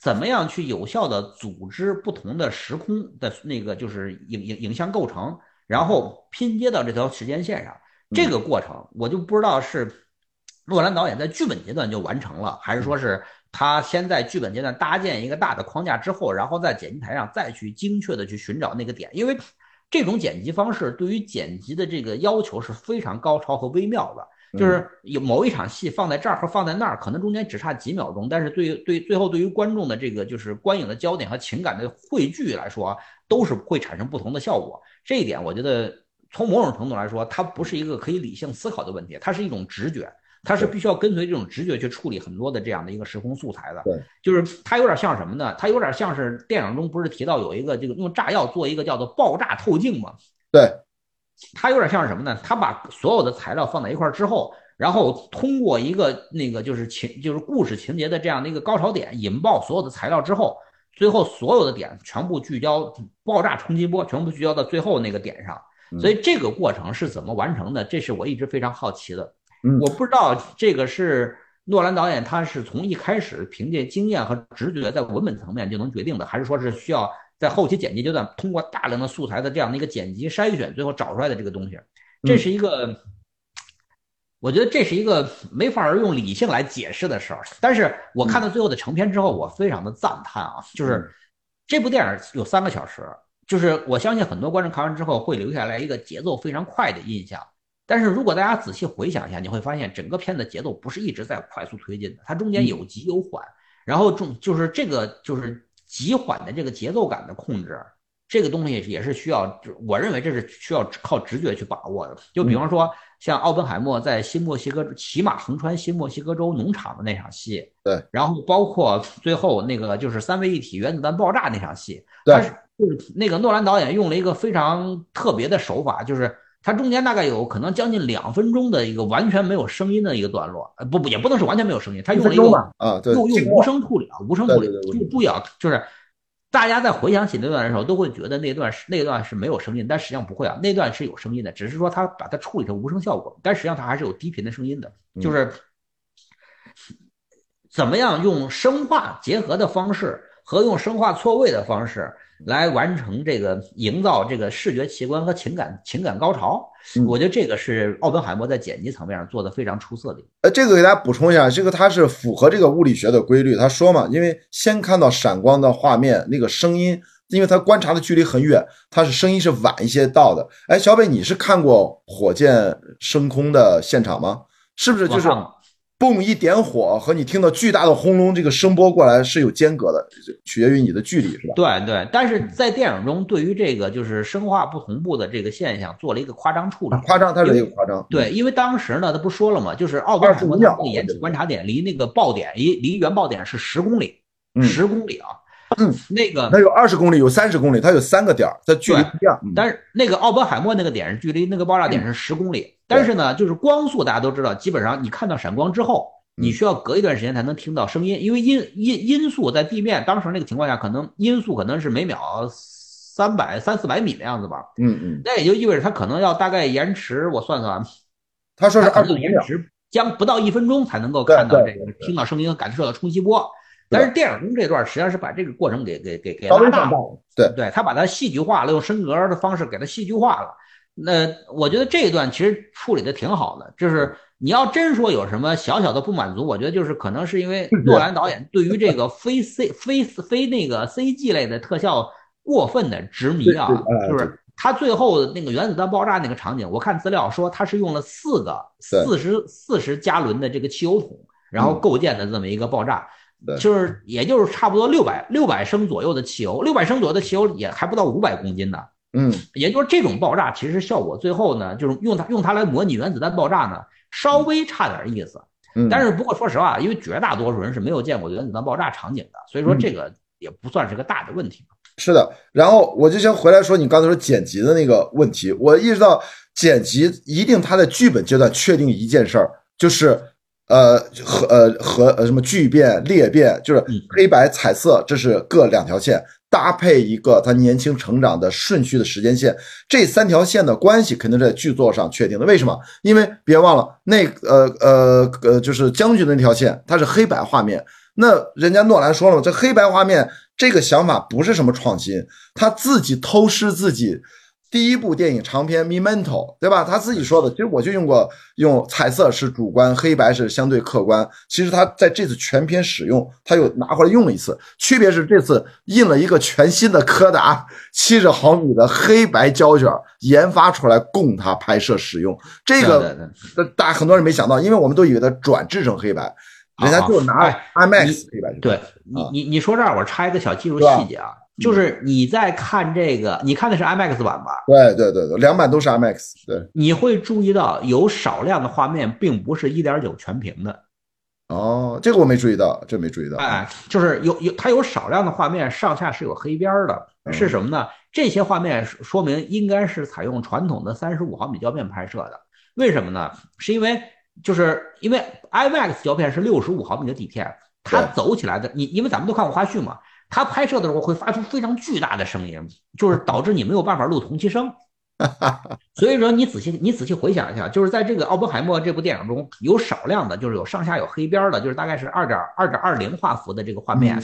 怎么样去有效的组织不同的时空的那个就是影影影像构成，然后拼接到这条时间线上？这个过程我就不知道是诺兰导演在剧本阶段就完成了，还是说是他先在剧本阶段搭建一个大的框架之后，然后在剪辑台上再去精确的去寻找那个点，因为。这种剪辑方式对于剪辑的这个要求是非常高超和微妙的，就是有某一场戏放在这儿和放在那儿，可能中间只差几秒钟，但是对于对最后对于观众的这个就是观影的焦点和情感的汇聚来说，都是会产生不同的效果。这一点我觉得从某种程度来说，它不是一个可以理性思考的问题，它是一种直觉。它是必须要跟随这种直觉去处理很多的这样的一个时空素材的，对，就是它有点像什么呢？它有点像是电影中不是提到有一个这个用炸药做一个叫做爆炸透镜吗？对，它有点像是什么呢？它把所有的材料放在一块儿之后，然后通过一个那个就是情就是故事情节的这样的一个高潮点，引爆所有的材料之后，最后所有的点全部聚焦爆炸冲击波，全部聚焦到最后那个点上。所以这个过程是怎么完成的？这是我一直非常好奇的。我不知道这个是诺兰导演他是从一开始凭借经验和直觉在文本层面就能决定的，还是说是需要在后期剪辑阶段通过大量的素材的这样的一个剪辑筛选，最后找出来的这个东西？这是一个，我觉得这是一个没法用理性来解释的事儿。但是我看到最后的成片之后，我非常的赞叹啊，就是这部电影有三个小时。就是我相信很多观众看完之后会留下来一个节奏非常快的印象，但是如果大家仔细回想一下，你会发现整个片子节奏不是一直在快速推进的，它中间有急有缓，然后中就是这个就是急缓的这个节奏感的控制，这个东西也是需要，我认为这是需要靠直觉去把握的。就比方说像奥本海默在新墨西哥骑马横穿新墨西哥州农场的那场戏，对，然后包括最后那个就是三位一体原子弹爆炸那场戏，对。就是那个诺兰导演用了一个非常特别的手法，就是他中间大概有可能将近两分钟的一个完全没有声音的一个段落，呃，不不，也不能是完全没有声音，它用了一个啊，对，用用无声处理啊，无声处理，注意啊，就是大家在回想起那段的时候，都会觉得那段是那段是没有声音，但实际上不会啊，那段是有声音的，只是说它把它处理成无声效果，但实际上它还是有低频的声音的，就是怎么样用声化结合的方式和用声化错位的方式。来完成这个营造这个视觉奇观和情感情感高潮，我觉得这个是奥本海默在剪辑层面上做的非常出色的。呃，这个给大家补充一下，这个它是符合这个物理学的规律。他说嘛，因为先看到闪光的画面，那个声音，因为他观察的距离很远，他是声音是晚一些到的。哎，小北，你是看过火箭升空的现场吗？是不是就是？嘣一点火和你听到巨大的轰隆这个声波过来是有间隔的，取决于你的距离，是吧？对对，但是在电影中对于这个就是声画不同步的这个现象做了一个夸张处理，夸张，它是一个夸张。对，因为当时呢，他不说了吗？就是奥本海默那个掩体观察点离那个爆点离离原爆点是十公里，十公里啊。嗯，那个它有二十公里，有三十公里，它有三个点儿，它距离不一样。但是那个奥本海默那个点是距离那个爆炸点是十公里。但是呢，就是光速，大家都知道，基本上你看到闪光之后，你需要隔一段时间才能听到声音，因为音音音速在地面当时那个情况下，可能音速可能是每秒三百三四百米的样子吧。嗯嗯。那也就意味着它可能要大概延迟，我算算，他说是二十延迟将不到一分钟才能够看到这个听到声音和感受到冲击波。但是电影中这段实际上是把这个过程给给给给拉大了。对。对，他把它戏剧化了，用升格的方式给它戏剧化了。那我觉得这一段其实处理的挺好的，就是你要真说有什么小小的不满足，我觉得就是可能是因为诺兰导演对于这个非 C 非非那个 CG 类的特效过分的执迷啊，就是他最后那个原子弹爆炸那个场景，我看资料说他是用了四个四十四十加仑的这个汽油桶，然后构建的这么一个爆炸，就是也就是差不多六百六百升左右的汽油，六百升左右的汽油也还不到五百公斤呢。嗯，也就是这种爆炸，其实效果最后呢，就是用它用它来模拟原子弹爆炸呢，稍微差点意思。嗯，但是不过说实话，因为绝大多数人是没有见过原子弹爆炸场景的，所以说这个也不算是个大的问题。是的，然后我就先回来说你刚才说剪辑的那个问题，我意识到剪辑一定它在剧本阶段确定一件事儿，就是呃和呃和呃什么聚变裂变，就是黑白彩色，这是各两条线。搭配一个他年轻成长的顺序的时间线，这三条线的关系肯定在剧作上确定的。为什么？因为别忘了那呃呃呃，就是将军的那条线，它是黑白画面。那人家诺兰说了，这黑白画面这个想法不是什么创新，他自己偷师自己。第一部电影长片《Memento》，对吧？他自己说的，其实我就用过，用彩色是主观，黑白是相对客观。其实他在这次全片使用，他又拿回来用了一次，区别是这次印了一个全新的柯达七十毫米的黑白胶卷，研发出来供他拍摄使用。这个，大很多人没想到，因为我们都以为它转制成黑白，人家就拿 IMAX 黑白。对你，你你说这儿，我插一个小技术细节啊。就是你在看这个，你看的是 IMAX 版吧？对对对对，两版都是 IMAX。对，你会注意到有少量的画面并不是一点九全屏的，哦，这个我没注意到，这没注意到。哎，就是有有它有少量的画面上下是有黑边的，是什么呢？这些画面说明应该是采用传统的三十五毫米胶片拍摄的。为什么呢？是因为就是因为 IMAX 胶片是六十五毫米的底片，它走起来的，你因为咱们都看过花絮嘛，它拍摄的时候会发出非常巨大的声音，就是导致你没有办法录同期声。所以说，你仔细你仔细回想一下，就是在这个奥本海默这部电影中有少量的，就是有上下有黑边的，就是大概是二点二点二零画幅的这个画面，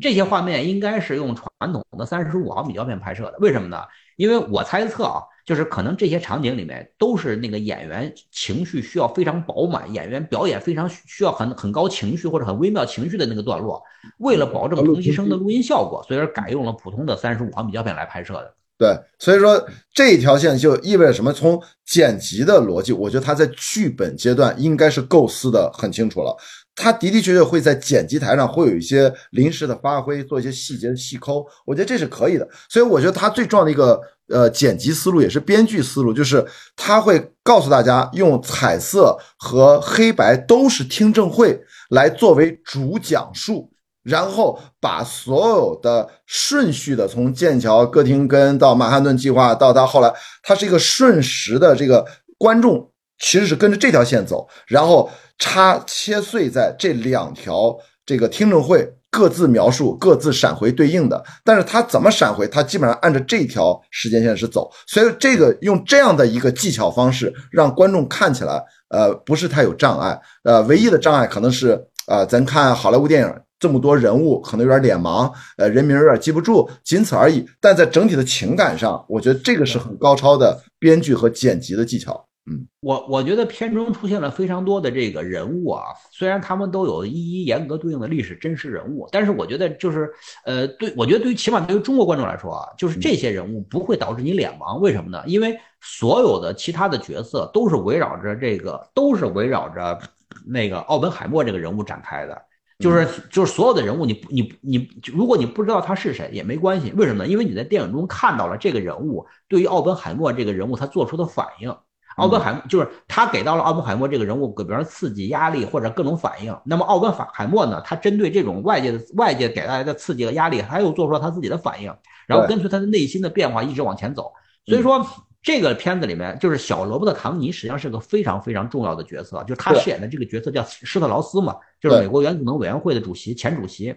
这些画面应该是用传统的三十五毫米胶片拍摄的。为什么呢？因为我猜测啊。就是可能这些场景里面都是那个演员情绪需要非常饱满，演员表演非常需要很很高情绪或者很微妙情绪的那个段落，为了保证同期声的录音效果，所以说改用了普通的三十五毫米胶片来拍摄的。对，所以说这一条线就意味着什么？从剪辑的逻辑，我觉得他在剧本阶段应该是构思的很清楚了。他的的确确会在剪辑台上会有一些临时的发挥，做一些细节的细抠，我觉得这是可以的。所以我觉得他最重要的一个。呃，剪辑思路也是编剧思路，就是他会告诉大家用彩色和黑白都是听证会来作为主讲述，然后把所有的顺序的从剑桥哥廷根到曼哈顿计划到他后来，他是一个瞬时的这个观众其实是跟着这条线走，然后插切碎在这两条这个听证会。各自描述，各自闪回对应的，但是他怎么闪回，他基本上按照这条时间线是走，所以这个用这样的一个技巧方式，让观众看起来，呃，不是太有障碍，呃，唯一的障碍可能是，呃，咱看好莱坞电影这么多人物，可能有点脸盲，呃，人名有点记不住，仅此而已。但在整体的情感上，我觉得这个是很高超的编剧和剪辑的技巧。嗯，我我觉得片中出现了非常多的这个人物啊，虽然他们都有一一严格对应的历史真实人物，但是我觉得就是，呃，对我觉得对于起码对于中国观众来说啊，就是这些人物不会导致你脸盲，为什么呢？因为所有的其他的角色都是围绕着这个，都是围绕着那个奥本海默这个人物展开的，就是就是所有的人物，你你你，如果你不知道他是谁也没关系，为什么呢？因为你在电影中看到了这个人物对于奥本海默这个人物他做出的反应。奥本海默就是他给到了奥本海默这个人物，比方说刺激、压力或者各种反应。那么奥本海默呢，他针对这种外界的外界给带来的刺激和压力，他又做出了他自己的反应，然后跟随他的内心的变化一直往前走。所以说，这个片子里面就是小罗伯特·唐尼实际上是个非常非常重要的角色，就是他饰演的这个角色叫施特劳斯嘛，就是美国原子能委员会的主席、前主席。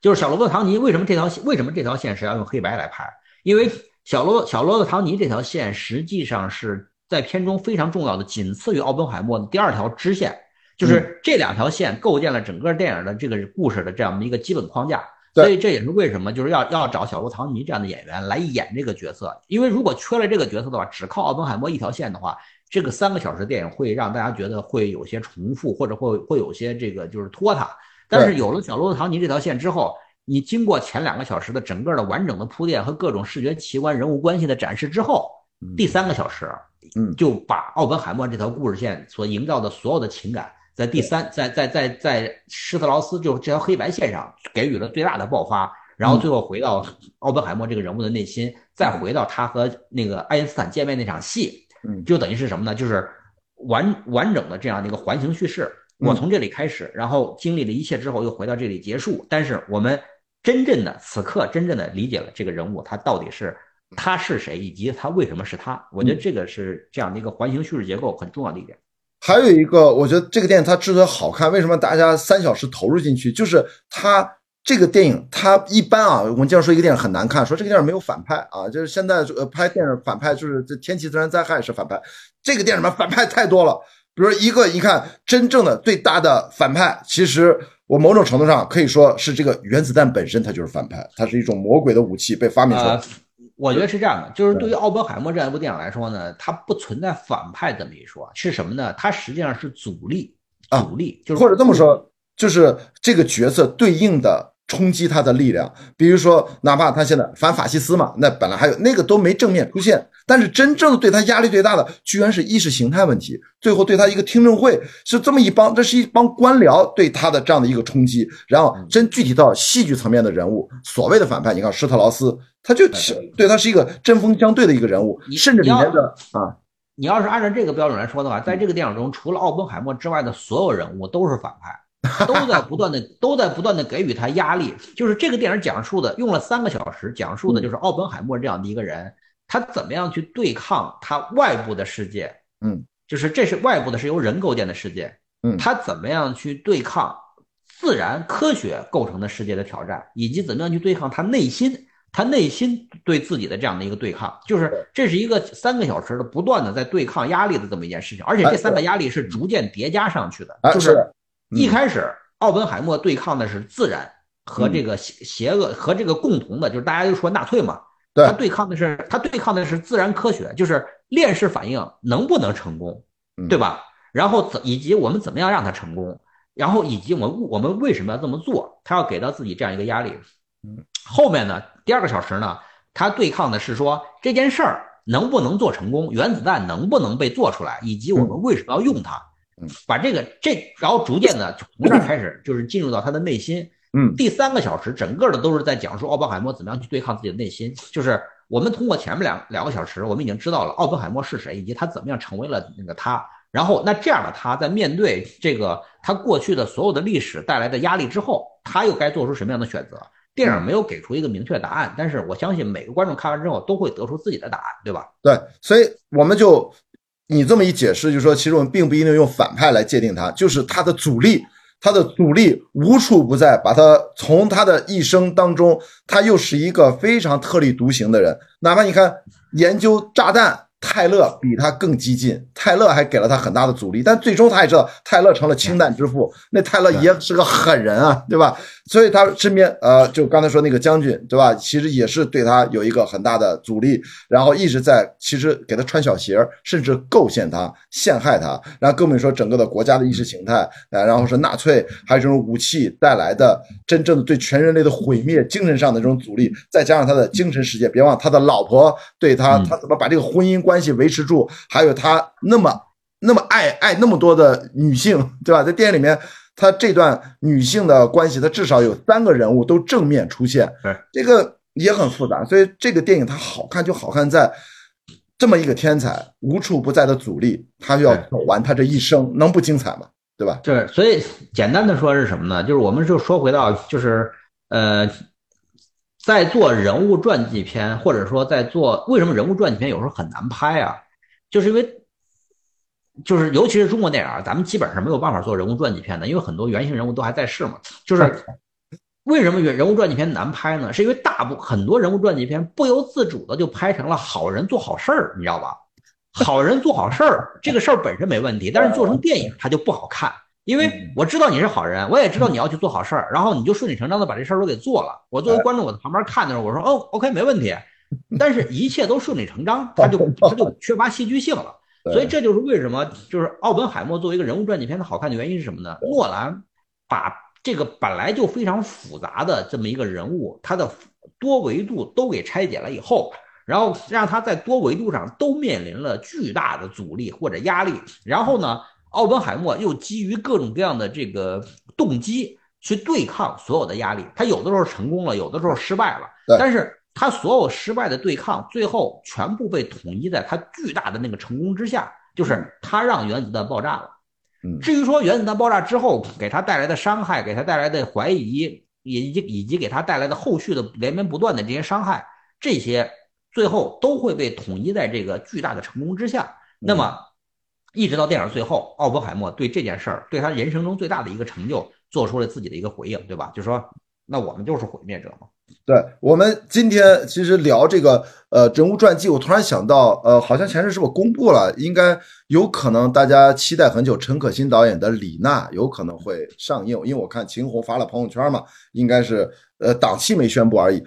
就是小罗伯特·唐尼为什么这条线为什么这条线是要用黑白来拍？因为小罗小罗伯特·唐尼这条线实际上是。在片中非常重要的，仅次于奥本海默的第二条支线，就是这两条线构建了整个电影的这个故事的这样的一个基本框架。所以这也是为什么就是要要找小罗唐尼这样的演员来演这个角色。因为如果缺了这个角色的话，只靠奥本海默一条线的话，这个三个小时电影会让大家觉得会有些重复，或者会会有些这个就是拖沓。但是有了小罗伯唐尼这条线之后，你经过前两个小时的整个的完整的铺垫和各种视觉奇观、人物关系的展示之后，第三个小时。嗯，就把奥本海默这条故事线所营造的所有的情感，在第三，在在在在施特劳斯就这条黑白线上给予了最大的爆发，然后最后回到奥本海默这个人物的内心，再回到他和那个爱因斯坦见面那场戏，嗯，就等于是什么呢？就是完完整的这样的一个环形叙事。我从这里开始，然后经历了一切之后，又回到这里结束。但是我们真正的此刻，真正的理解了这个人物，他到底是。他是谁，以及他为什么是他？我觉得这个是这样的一个环形叙事结构很重要的一点。还有一个，我觉得这个电影它之所以好看，为什么大家三小时投入进去，就是它这个电影它一般啊，我们经常说一个电影很难看，说这个电影没有反派啊，就是现在呃拍电影反派就是这天气自然灾害是反派，这个电影里面反派太多了。比如一个，你看真正的最大的反派，其实我某种程度上可以说是这个原子弹本身，它就是反派，它是一种魔鬼的武器被发明出来。我觉得是这样的，就是对于奥本海默这样一部电影来说呢，它不存在反派这么一说，是什么呢？它实际上是阻力，阻力就是或者这么说，就是这个角色对应的。冲击他的力量，比如说，哪怕他现在反法西斯嘛，那本来还有那个都没正面出现，但是真正对他压力最大的，居然是意识形态问题。最后对他一个听证会是这么一帮，这是一帮官僚对他的这样的一个冲击。然后真具体到戏剧层面的人物，所谓的反派，你看施特劳斯，他就是对他是一个针锋相对的一个人物，甚至里面的啊，你要是按照这个标准来说的话，在这个电影中，除了奥本海默之外的所有人物都是反派。都在不断的都在不断的给予他压力。就是这个电影讲述的用了三个小时，讲述的就是奥本海默这样的一个人，他怎么样去对抗他外部的世界，嗯，就是这是外部的是由人构建的世界，嗯，他怎么样去对抗自然科学构成的世界的挑战，以及怎么样去对抗他内心。他内心对自己的这样的一个对抗，就是这是一个三个小时的不断的在对抗压力的这么一件事情，而且这三个压力是逐渐叠加上去的。就是一开始奥本海默对抗的是自然和这个邪邪恶和这个共同的，就是大家就说纳粹嘛，他对抗的是他对抗的是自然科学，就是链式反应能不能成功，对吧？然后怎以及我们怎么样让它成功，然后以及我们我们为什么要这么做，他要给到自己这样一个压力。后面呢？第二个小时呢？他对抗的是说这件事儿能不能做成功，原子弹能不能被做出来，以及我们为什么要用它。把这个这，然后逐渐的从这儿开始，就是进入到他的内心。嗯，第三个小时整个的都是在讲述奥本海默怎么样去对抗自己的内心。就是我们通过前面两两个小时，我们已经知道了奥本海默是谁，以及他怎么样成为了那个他。然后那这样的他在面对这个他过去的所有的历史带来的压力之后，他又该做出什么样的选择？电影没有给出一个明确答案，但是我相信每个观众看完之后都会得出自己的答案，对吧？对，所以我们就你这么一解释，就说其实我们并不一定用反派来界定他，就是他的阻力，他的阻力无处不在，把他从他的一生当中，他又是一个非常特立独行的人，哪怕你看研究炸弹。泰勒比他更激进，泰勒还给了他很大的阻力，但最终他也知道泰勒成了氢弹之父。那泰勒也是个狠人啊，对吧？所以他身边呃，就刚才说那个将军，对吧？其实也是对他有一个很大的阻力，然后一直在其实给他穿小鞋，甚至构陷他、陷害他。然后更别说整个的国家的意识形态，呃，然后是纳粹还有这种武器带来的真正的对全人类的毁灭、精神上的这种阻力，再加上他的精神世界，别忘他的老婆对他，他怎么把这个婚姻关。关系维持住，还有他那么那么爱爱那么多的女性，对吧？在电影里面，他这段女性的关系，他至少有三个人物都正面出现，这个也很复杂。所以这个电影它好看就好看在这么一个天才无处不在的阻力，他要走完他这一生，能不精彩吗？对吧？对，所以简单的说是什么呢？就是我们就说回到就是呃。在做人物传记片，或者说在做为什么人物传记片有时候很难拍啊？就是因为，就是尤其是中国电影，咱们基本上没有办法做人物传记片的，因为很多原型人物都还在世嘛。就是为什么人人物传记片难拍呢？是因为大部很多人物传记片不由自主的就拍成了好人做好事儿，你知道吧？好人做好事儿，这个事儿本身没问题，但是做成电影它就不好看。因为我知道你是好人，我也知道你要去做好事儿，然后你就顺理成章的把这事儿都给做了。我作为观众，我在旁边看的时候，我说哦，OK，没问题。但是，一切都顺理成章，他就他就缺乏戏剧性了。所以，这就是为什么就是奥本海默作为一个人物传记片的好看的原因是什么呢？诺兰把这个本来就非常复杂的这么一个人物，他的多维度都给拆解了以后，然后让他在多维度上都面临了巨大的阻力或者压力，然后呢？奥本海默又基于各种各样的这个动机去对抗所有的压力，他有的时候成功了，有的时候失败了。但是他所有失败的对抗，最后全部被统一在他巨大的那个成功之下，就是他让原子弹爆炸了。至于说原子弹爆炸之后给他带来的伤害，给他带来的怀疑，以及以及给他带来的后续的连绵不断的这些伤害，这些最后都会被统一在这个巨大的成功之下。那么。一直到电影最后，奥本海默对这件事儿，对他人生中最大的一个成就，做出了自己的一个回应，对吧？就说，那我们就是毁灭者嘛。对我们今天其实聊这个呃人物传记，我突然想到，呃，好像前阵是不是公布了？应该有可能大家期待很久，陈可辛导演的《李娜》有可能会上映，因为我看秦红发了朋友圈嘛，应该是呃档期没宣布而已。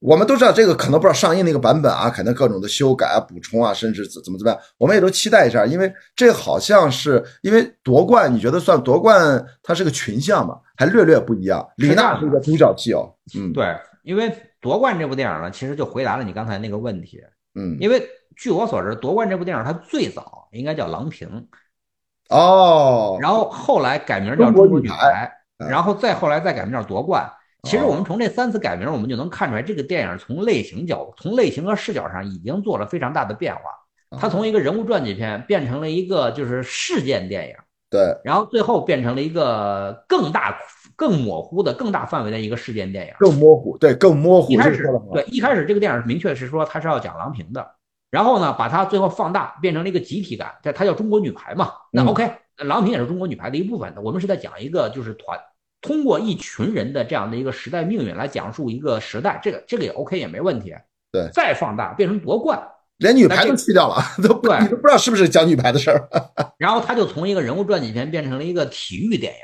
我们都知道这个可能不知道上映那个版本啊，可能各种的修改啊、补充啊，甚至怎怎么怎么样，我们也都期待一下，因为这好像是因为夺冠，你觉得算夺冠，它是个群像嘛，还略略不一样。李娜是一个独角戏哦，嗯，对，因为夺冠这部电影呢，其实就回答了你刚才那个问题，嗯，因为据我所知，夺冠这部电影它最早应该叫《郎平》，哦，然后后来改名叫《中国女排》，然后再后来再改名叫夺冠。其实我们从这三次改名，我们就能看出来，这个电影从类型角、从类型和视角上已经做了非常大的变化。它从一个人物传记片变成了一个就是事件电影，对，然后最后变成了一个更大、更模糊的、更大范围的一个事件电影，更模糊，对，更模糊。一开始对，一开始这个电影明确是说它是要讲郎平的，然后呢，把它最后放大，变成了一个集体感，它它叫中国女排嘛，那 OK，郎平也是中国女排的一部分的。我们是在讲一个就是团通过一群人的这样的一个时代命运来讲述一个时代，这个这个也 OK 也没问题。对，再放大变成夺冠。连女排都去掉了，都对，你都不知道是不是讲女排的事儿。然后他就从一个人物传记片变成了一个体育电影，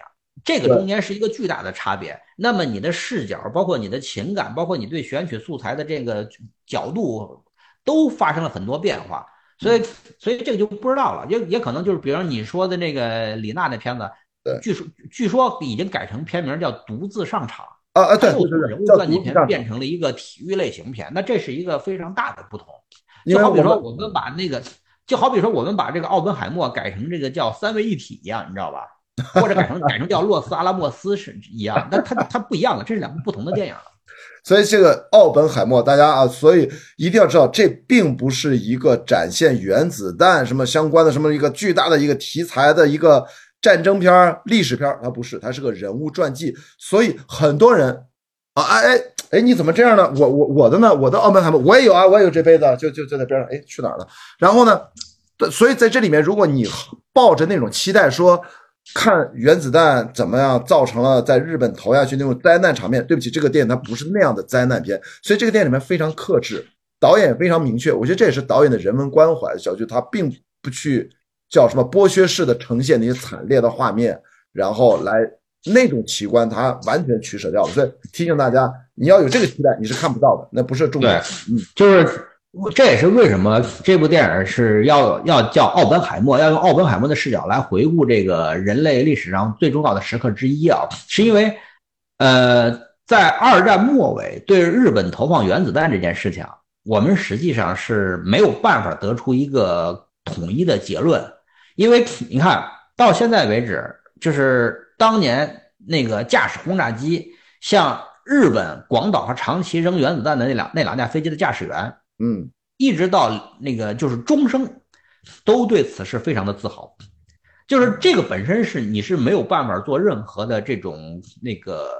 这个中间是一个巨大的差别。那么你的视角，包括你的情感，包括你对选取素材的这个角度，都发生了很多变化。所以，所以这个就不知道了，也也可能就是，比如你说的那个李娜那片子，据说据说已经改成片名叫《独自上场》啊啊，对，从人物传记片变成了一个体育类型片，那这是一个非常大的不同。就好比说，我们把那个，就好比说，我们把这个奥本海默改成这个叫三位一体一样，你知道吧？或者改成改成叫洛斯阿拉莫斯是一样，那它它不一样了，这是两部不同的电影了。所以这个奥本海默，大家啊，所以一定要知道，这并不是一个展现原子弹什么相关的什么一个巨大的一个题材的一个战争片、历史片，它不是，它是个人物传记。所以很多人啊，哎哎。哎，你怎么这样呢？我我我的呢？我的澳门海默我也有啊，我也有这杯子，就就就在边上。哎，去哪儿了？然后呢？所以在这里面，如果你抱着那种期待，说看原子弹怎么样造成了在日本投下去那种灾难场面，对不起，这个电影它不是那样的灾难片。所以这个电影里面非常克制，导演非常明确。我觉得这也是导演的人文关怀。小剧他并不去叫什么剥削式的呈现那些惨烈的画面，然后来。那种奇观，它完全取舍掉了，所以提醒大家，你要有这个期待，你是看不到的，那不是重点。嗯，就是这也是为什么这部电影是要要叫奥本海默，要用奥本海默的视角来回顾这个人类历史上最重要的时刻之一啊，是因为，呃，在二战末尾对日本投放原子弹这件事情，我们实际上是没有办法得出一个统一的结论，因为你看到现在为止，就是。当年那个驾驶轰炸机向日本广岛和长崎扔原子弹的那两那两架飞机的驾驶员，嗯，一直到那个就是终生，都对此事非常的自豪。就是这个本身是你是没有办法做任何的这种那个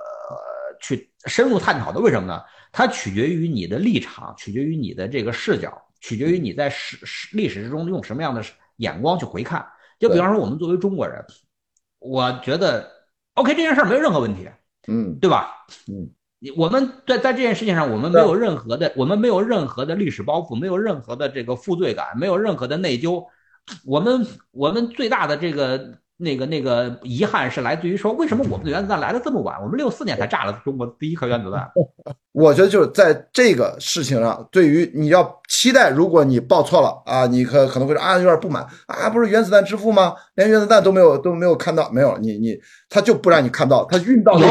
去深入探讨的。为什么呢？它取决于你的立场，取决于你的这个视角，取决于你在史史历史之中用什么样的眼光去回看。就比方说，我们作为中国人。我觉得，OK，这件事儿没有任何问题，嗯，对吧？嗯，我们在在这件事情上，我们没有任何的，我们没有任何的历史包袱，没有任何的这个负罪感，没有任何的内疚。我们我们最大的这个。那个那个遗憾是来自于说，为什么我们的原子弹来的这么晚？我们六四年才炸了中国第一颗原子弹。我觉得就是在这个事情上，对于你要期待，如果你报错了啊，你可可能会说啊，有点不满啊，不是原子弹之父吗？连原子弹都没有都没有看到，没有你你他就不让你看到，他运到有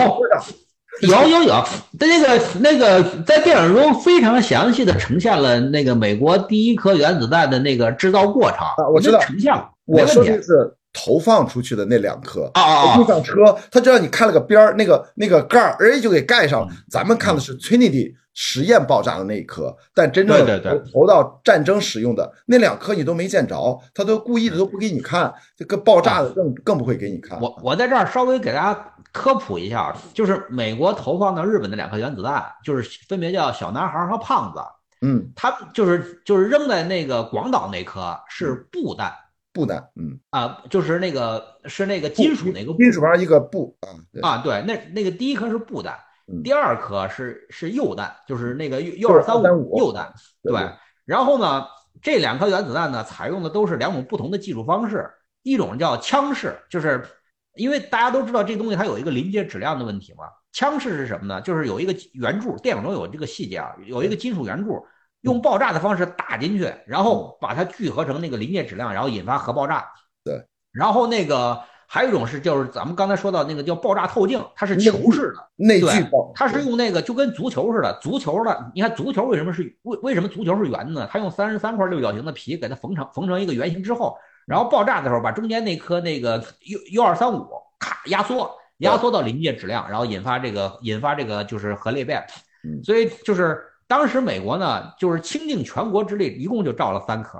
有有 有，在那个那个在电影中非常详细的呈现了那个美国第一颗原子弹的那个制造过程啊，我知道呈现了，我说的是。投放出去的那两颗啊，就像车，他就让你开了个边儿，那个那个盖儿，哎，就给盖上了。咱们看的是 Trinity 实验爆炸的那一颗，但真正投投到战争使用的那两颗你都没见着，他都故意的都不给你看，这个爆炸的更更不会给你看。我我在这儿稍微给大家科普一下，就是美国投放到日本的两颗原子弹，就是分别叫小男孩和胖子。嗯，他就是就是扔在那个广岛那颗是布弹。布弹，嗯啊，就是那个是那个金属那个金属旁一个布啊啊，对，那那个第一颗是布弹，第二颗是是铀弹，就是那个铀二三五铀弹，对。然后呢，这两颗原子弹呢，采用的都是两种不同的技术方式，一种叫枪式，就是因为大家都知道这东西它有一个临界质量的问题嘛。枪式是什么呢？就是有一个圆柱，电影中有这个细节啊，有一个金属圆柱。用爆炸的方式打进去，然后把它聚合成那个临界质量，然后引发核爆炸。对，然后那个还有一种是，就是咱们刚才说到那个叫爆炸透镜，它是球式的内聚爆，它是用那个就跟足球似的，足球的，你看足球为什么是为为什么足球是圆的呢？它用三十三块六角形的皮给它缝成缝成一个圆形之后，然后爆炸的时候把中间那颗那个 U U 二三五咔压缩压缩到临界质量，然后引发这个引发这个就是核裂变。所以就是。当时美国呢，就是倾尽全国之力，一共就造了三颗，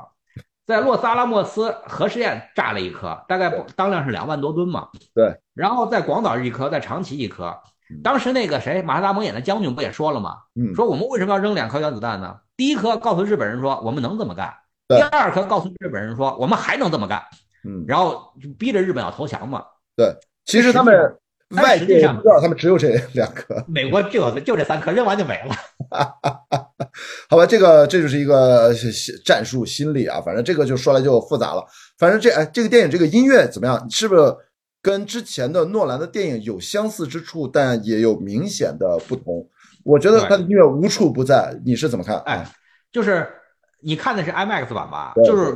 在洛斯阿拉莫斯核试验炸了一颗，大概当量是两万多吨嘛。对。然后在广岛一颗，在长崎一颗。当时那个谁，马特达蒙演的将军不也说了吗？嗯，说我们为什么要扔两颗原子弹呢？第一颗告诉日本人说我们能这么干，第二颗告诉日本人说我们还能这么干。嗯，然后就逼着日本要投降嘛。对，其实他们外界不知道他们只有这 两颗，美国就就这三颗，扔完就没了。好吧，这个这就是一个战术心理啊，反正这个就说来就复杂了。反正这哎，这个电影这个音乐怎么样？是不是跟之前的诺兰的电影有相似之处，但也有明显的不同？我觉得他的音乐无处不在，你是怎么看？哎，就是你看的是 IMAX 版吧？就是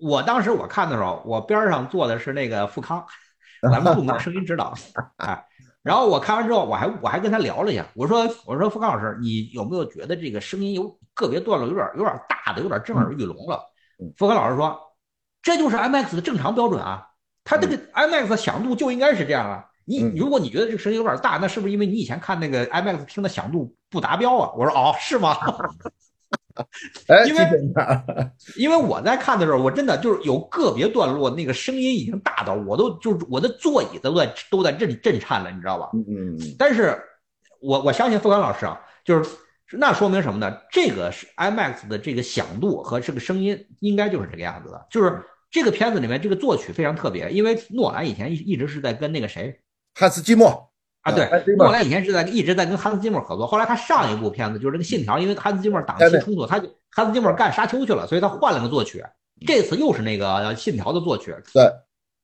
我当时我看的时候，我边上坐的是那个富康，咱们著名声音指导，哎。然后我看完之后，我还我还跟他聊了一下，我说我说付康老师，你有没有觉得这个声音有个别段落有点有点大的，有点震耳欲聋了？付康老师说，这就是 IMAX 的正常标准啊，它这个 IMAX 的响度就应该是这样啊。你如果你觉得这个声音有点大，那是不是因为你以前看那个 IMAX 听的响度不达标啊？我说哦，是吗？哎，因为因为我在看的时候，我真的就是有个别段落，那个声音已经大到我都就是我的座椅都在都在震震颤了，你知道吧？嗯嗯嗯。但是，我我相信付刚老师啊，就是那说明什么呢？这个是 IMAX 的这个响度和这个声音应该就是这个样子的。就是这个片子里面这个作曲非常特别，因为诺兰以前一一直是在跟那个谁汉斯季默。啊，对，诺兰以前是在一直在跟汉斯季默合作，后来他上一部片子就是这个《信条》，因为汉斯季默档期冲突，他就汉斯季默干沙丘去了，所以他换了个作曲。这次又是那个《信条》的作曲。对，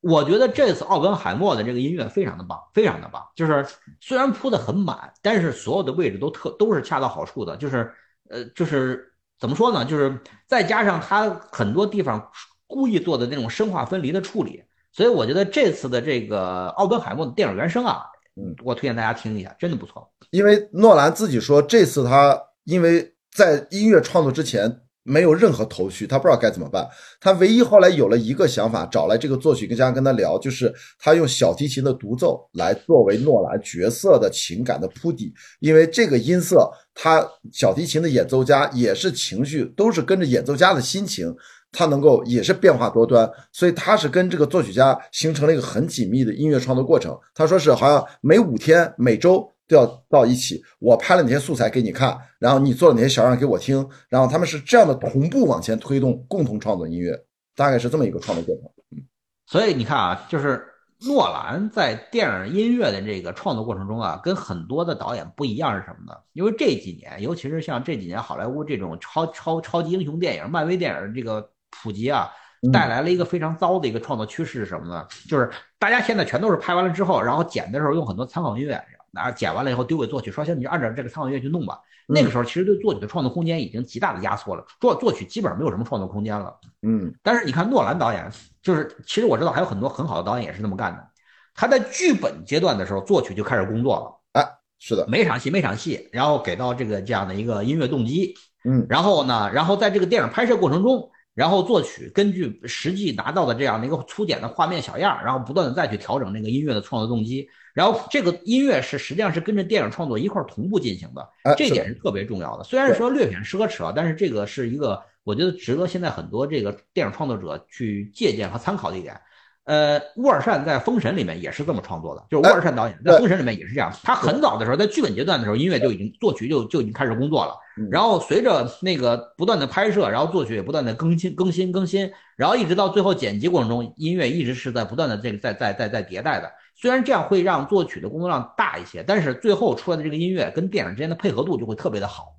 我觉得这次奥本海默的这个音乐非常的棒，非常的棒。就是虽然铺的很满，但是所有的位置都特都是恰到好处的。就是呃，就是怎么说呢？就是再加上他很多地方故意做的那种生化分离的处理，所以我觉得这次的这个奥本海默的电影原声啊。嗯，我推荐大家听一下，真的不错。因为诺兰自己说，这次他因为在音乐创作之前没有任何头绪，他不知道该怎么办。他唯一后来有了一个想法，找来这个作曲家跟他聊，就是他用小提琴的独奏来作为诺兰角色的情感的铺底。因为这个音色，他小提琴的演奏家也是情绪，都是跟着演奏家的心情。他能够也是变化多端，所以他是跟这个作曲家形成了一个很紧密的音乐创作过程。他说是好像每五天、每周都要到一起，我拍了哪些素材给你看，然后你做了哪些小样给我听，然后他们是这样的同步往前推动，共同创作音乐，大概是这么一个创作过程。嗯，所以你看啊，就是诺兰在电影音乐的这个创作过程中啊，跟很多的导演不一样是什么呢？因为这几年，尤其是像这几年好莱坞这种超超超级英雄电影、漫威电影这个。普及啊，带来了一个非常糟的一个创作趋势是什么呢？就是大家现在全都是拍完了之后，然后剪的时候用很多参考音乐，然后剪完了以后丢给作曲，说行你就按照这个参考音乐去弄吧。那个时候其实对作曲的创作空间已经极大的压缩了，作作曲基本上没有什么创作空间了。嗯，但是你看诺兰导演，就是其实我知道还有很多很好的导演也是这么干的。他在剧本阶段的时候，作曲就开始工作了。哎，是的，每场戏每场戏，然后给到这个这样的一个音乐动机。嗯，然后呢，然后在这个电影拍摄过程中。然后作曲根据实际拿到的这样的一个粗简的画面小样，然后不断的再去调整那个音乐的创作动机，然后这个音乐是实际上是跟着电影创作一块同步进行的，这点是特别重要的。虽然说略显奢侈啊，但是这个是一个我觉得值得现在很多这个电影创作者去借鉴和参考的一点。呃，沃尔善在《封神》里面也是这么创作的，就是沃尔善导演在《封神》里面也是这样。他很早的时候，在剧本阶段的时候，音乐就已经作曲就就已经开始工作了。然后随着那个不断的拍摄，然后作曲也不断的更新更新更新，然后一直到最后剪辑过程中，音乐一直是在不断的这个在在在在迭代的。虽然这样会让作曲的工作量大一些，但是最后出来的这个音乐跟电影之间的配合度就会特别的好。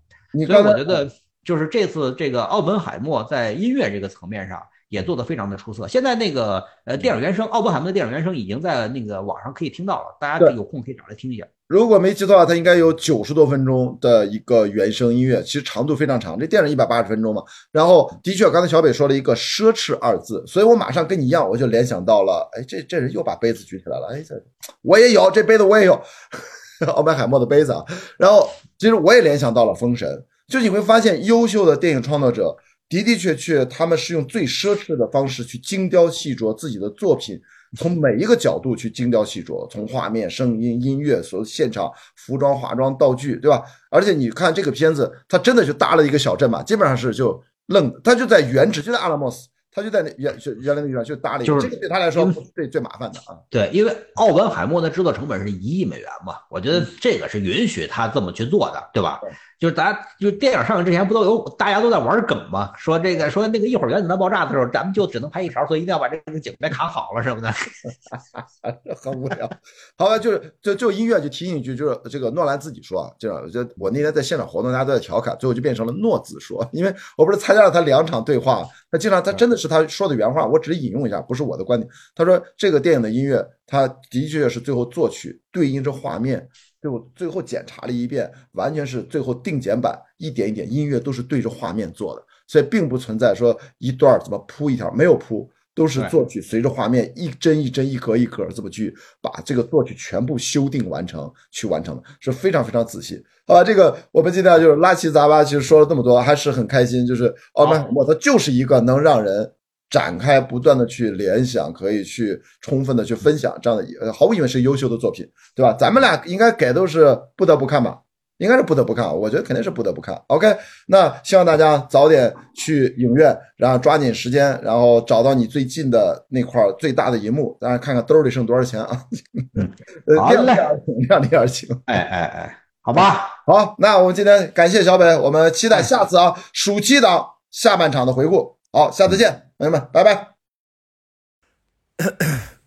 所以我觉得，就是这次这个奥本海默在音乐这个层面上。也做得非常的出色。现在那个呃电影原声，奥本海默的电影原声已经在那个网上可以听到了，大家有空可以找来听一下。如果没记错的话，它应该有九十多分钟的一个原声音乐，其实长度非常长。这电影一百八十分钟嘛。然后的确，刚才小北说了一个“奢侈”二字，所以我马上跟你一样，我就联想到了，哎，这这人又把杯子举起来了，哎，这我也有这杯子，我也有 奥本海默的杯子啊。然后其实我也联想到了《封神》，就你会发现，优秀的电影创作者。的的确确，他们是用最奢侈的方式去精雕细琢自己的作品，从每一个角度去精雕细琢，从画面、声音、音乐，所有现场、服装、化妆、道具，对吧？而且你看这个片子，它真的就搭了一个小镇嘛，基本上是就愣，它就在原址，就在阿拉莫斯，他就在那原原来那地方就搭了一个，这个对他来说最最麻烦的啊。对，因为奥本海默的制作成本是一亿美元嘛，我觉得这个是允许他这么去做的，对吧？就是大家就电影上映之前不都有大家都在玩梗吗？说这个说那个一会儿原子弹爆炸的时候，咱们就只能拍一条，所以一定要把这个景别卡好了什么的，很无聊。好吧，就是就就音乐就提醒一句，就是这个诺兰自己说啊，就就我那天在现场活动，大家都在调侃，最后就变成了诺子说，因为我不是参加了他两场对话，他经常他真的是他说的原话，我只是引用一下，不是我的观点。他说这个电影的音乐，他的确是最后作曲对应着画面。就最后检查了一遍，完全是最后定剪版，一点一点音乐都是对着画面做的，所以并不存在说一段怎么铺一条，没有铺，都是作曲随着画面一帧一帧、一格一格这么去把这个作曲全部修订完成，去完成的，是非常非常仔细。好吧，这个我们今天就是拉七杂八，其实说了这么多，还是很开心。就是奥本海默，他就是一个能让人。展开不断的去联想，可以去充分的去分享这样的，呃，毫无疑问是优秀的作品，对吧？咱们俩应该给都是不得不看吧，应该是不得不看，我觉得肯定是不得不看。OK，那希望大家早点去影院，然后抓紧时间，然后找到你最近的那块最大的荧幕，当然看看兜里剩多少钱啊。好嘞，量力而行。哎哎哎，好吧，好，那我们今天感谢小北，我们期待下次啊，暑期档下半场的回顾。好，下次见。朋友们，拜拜。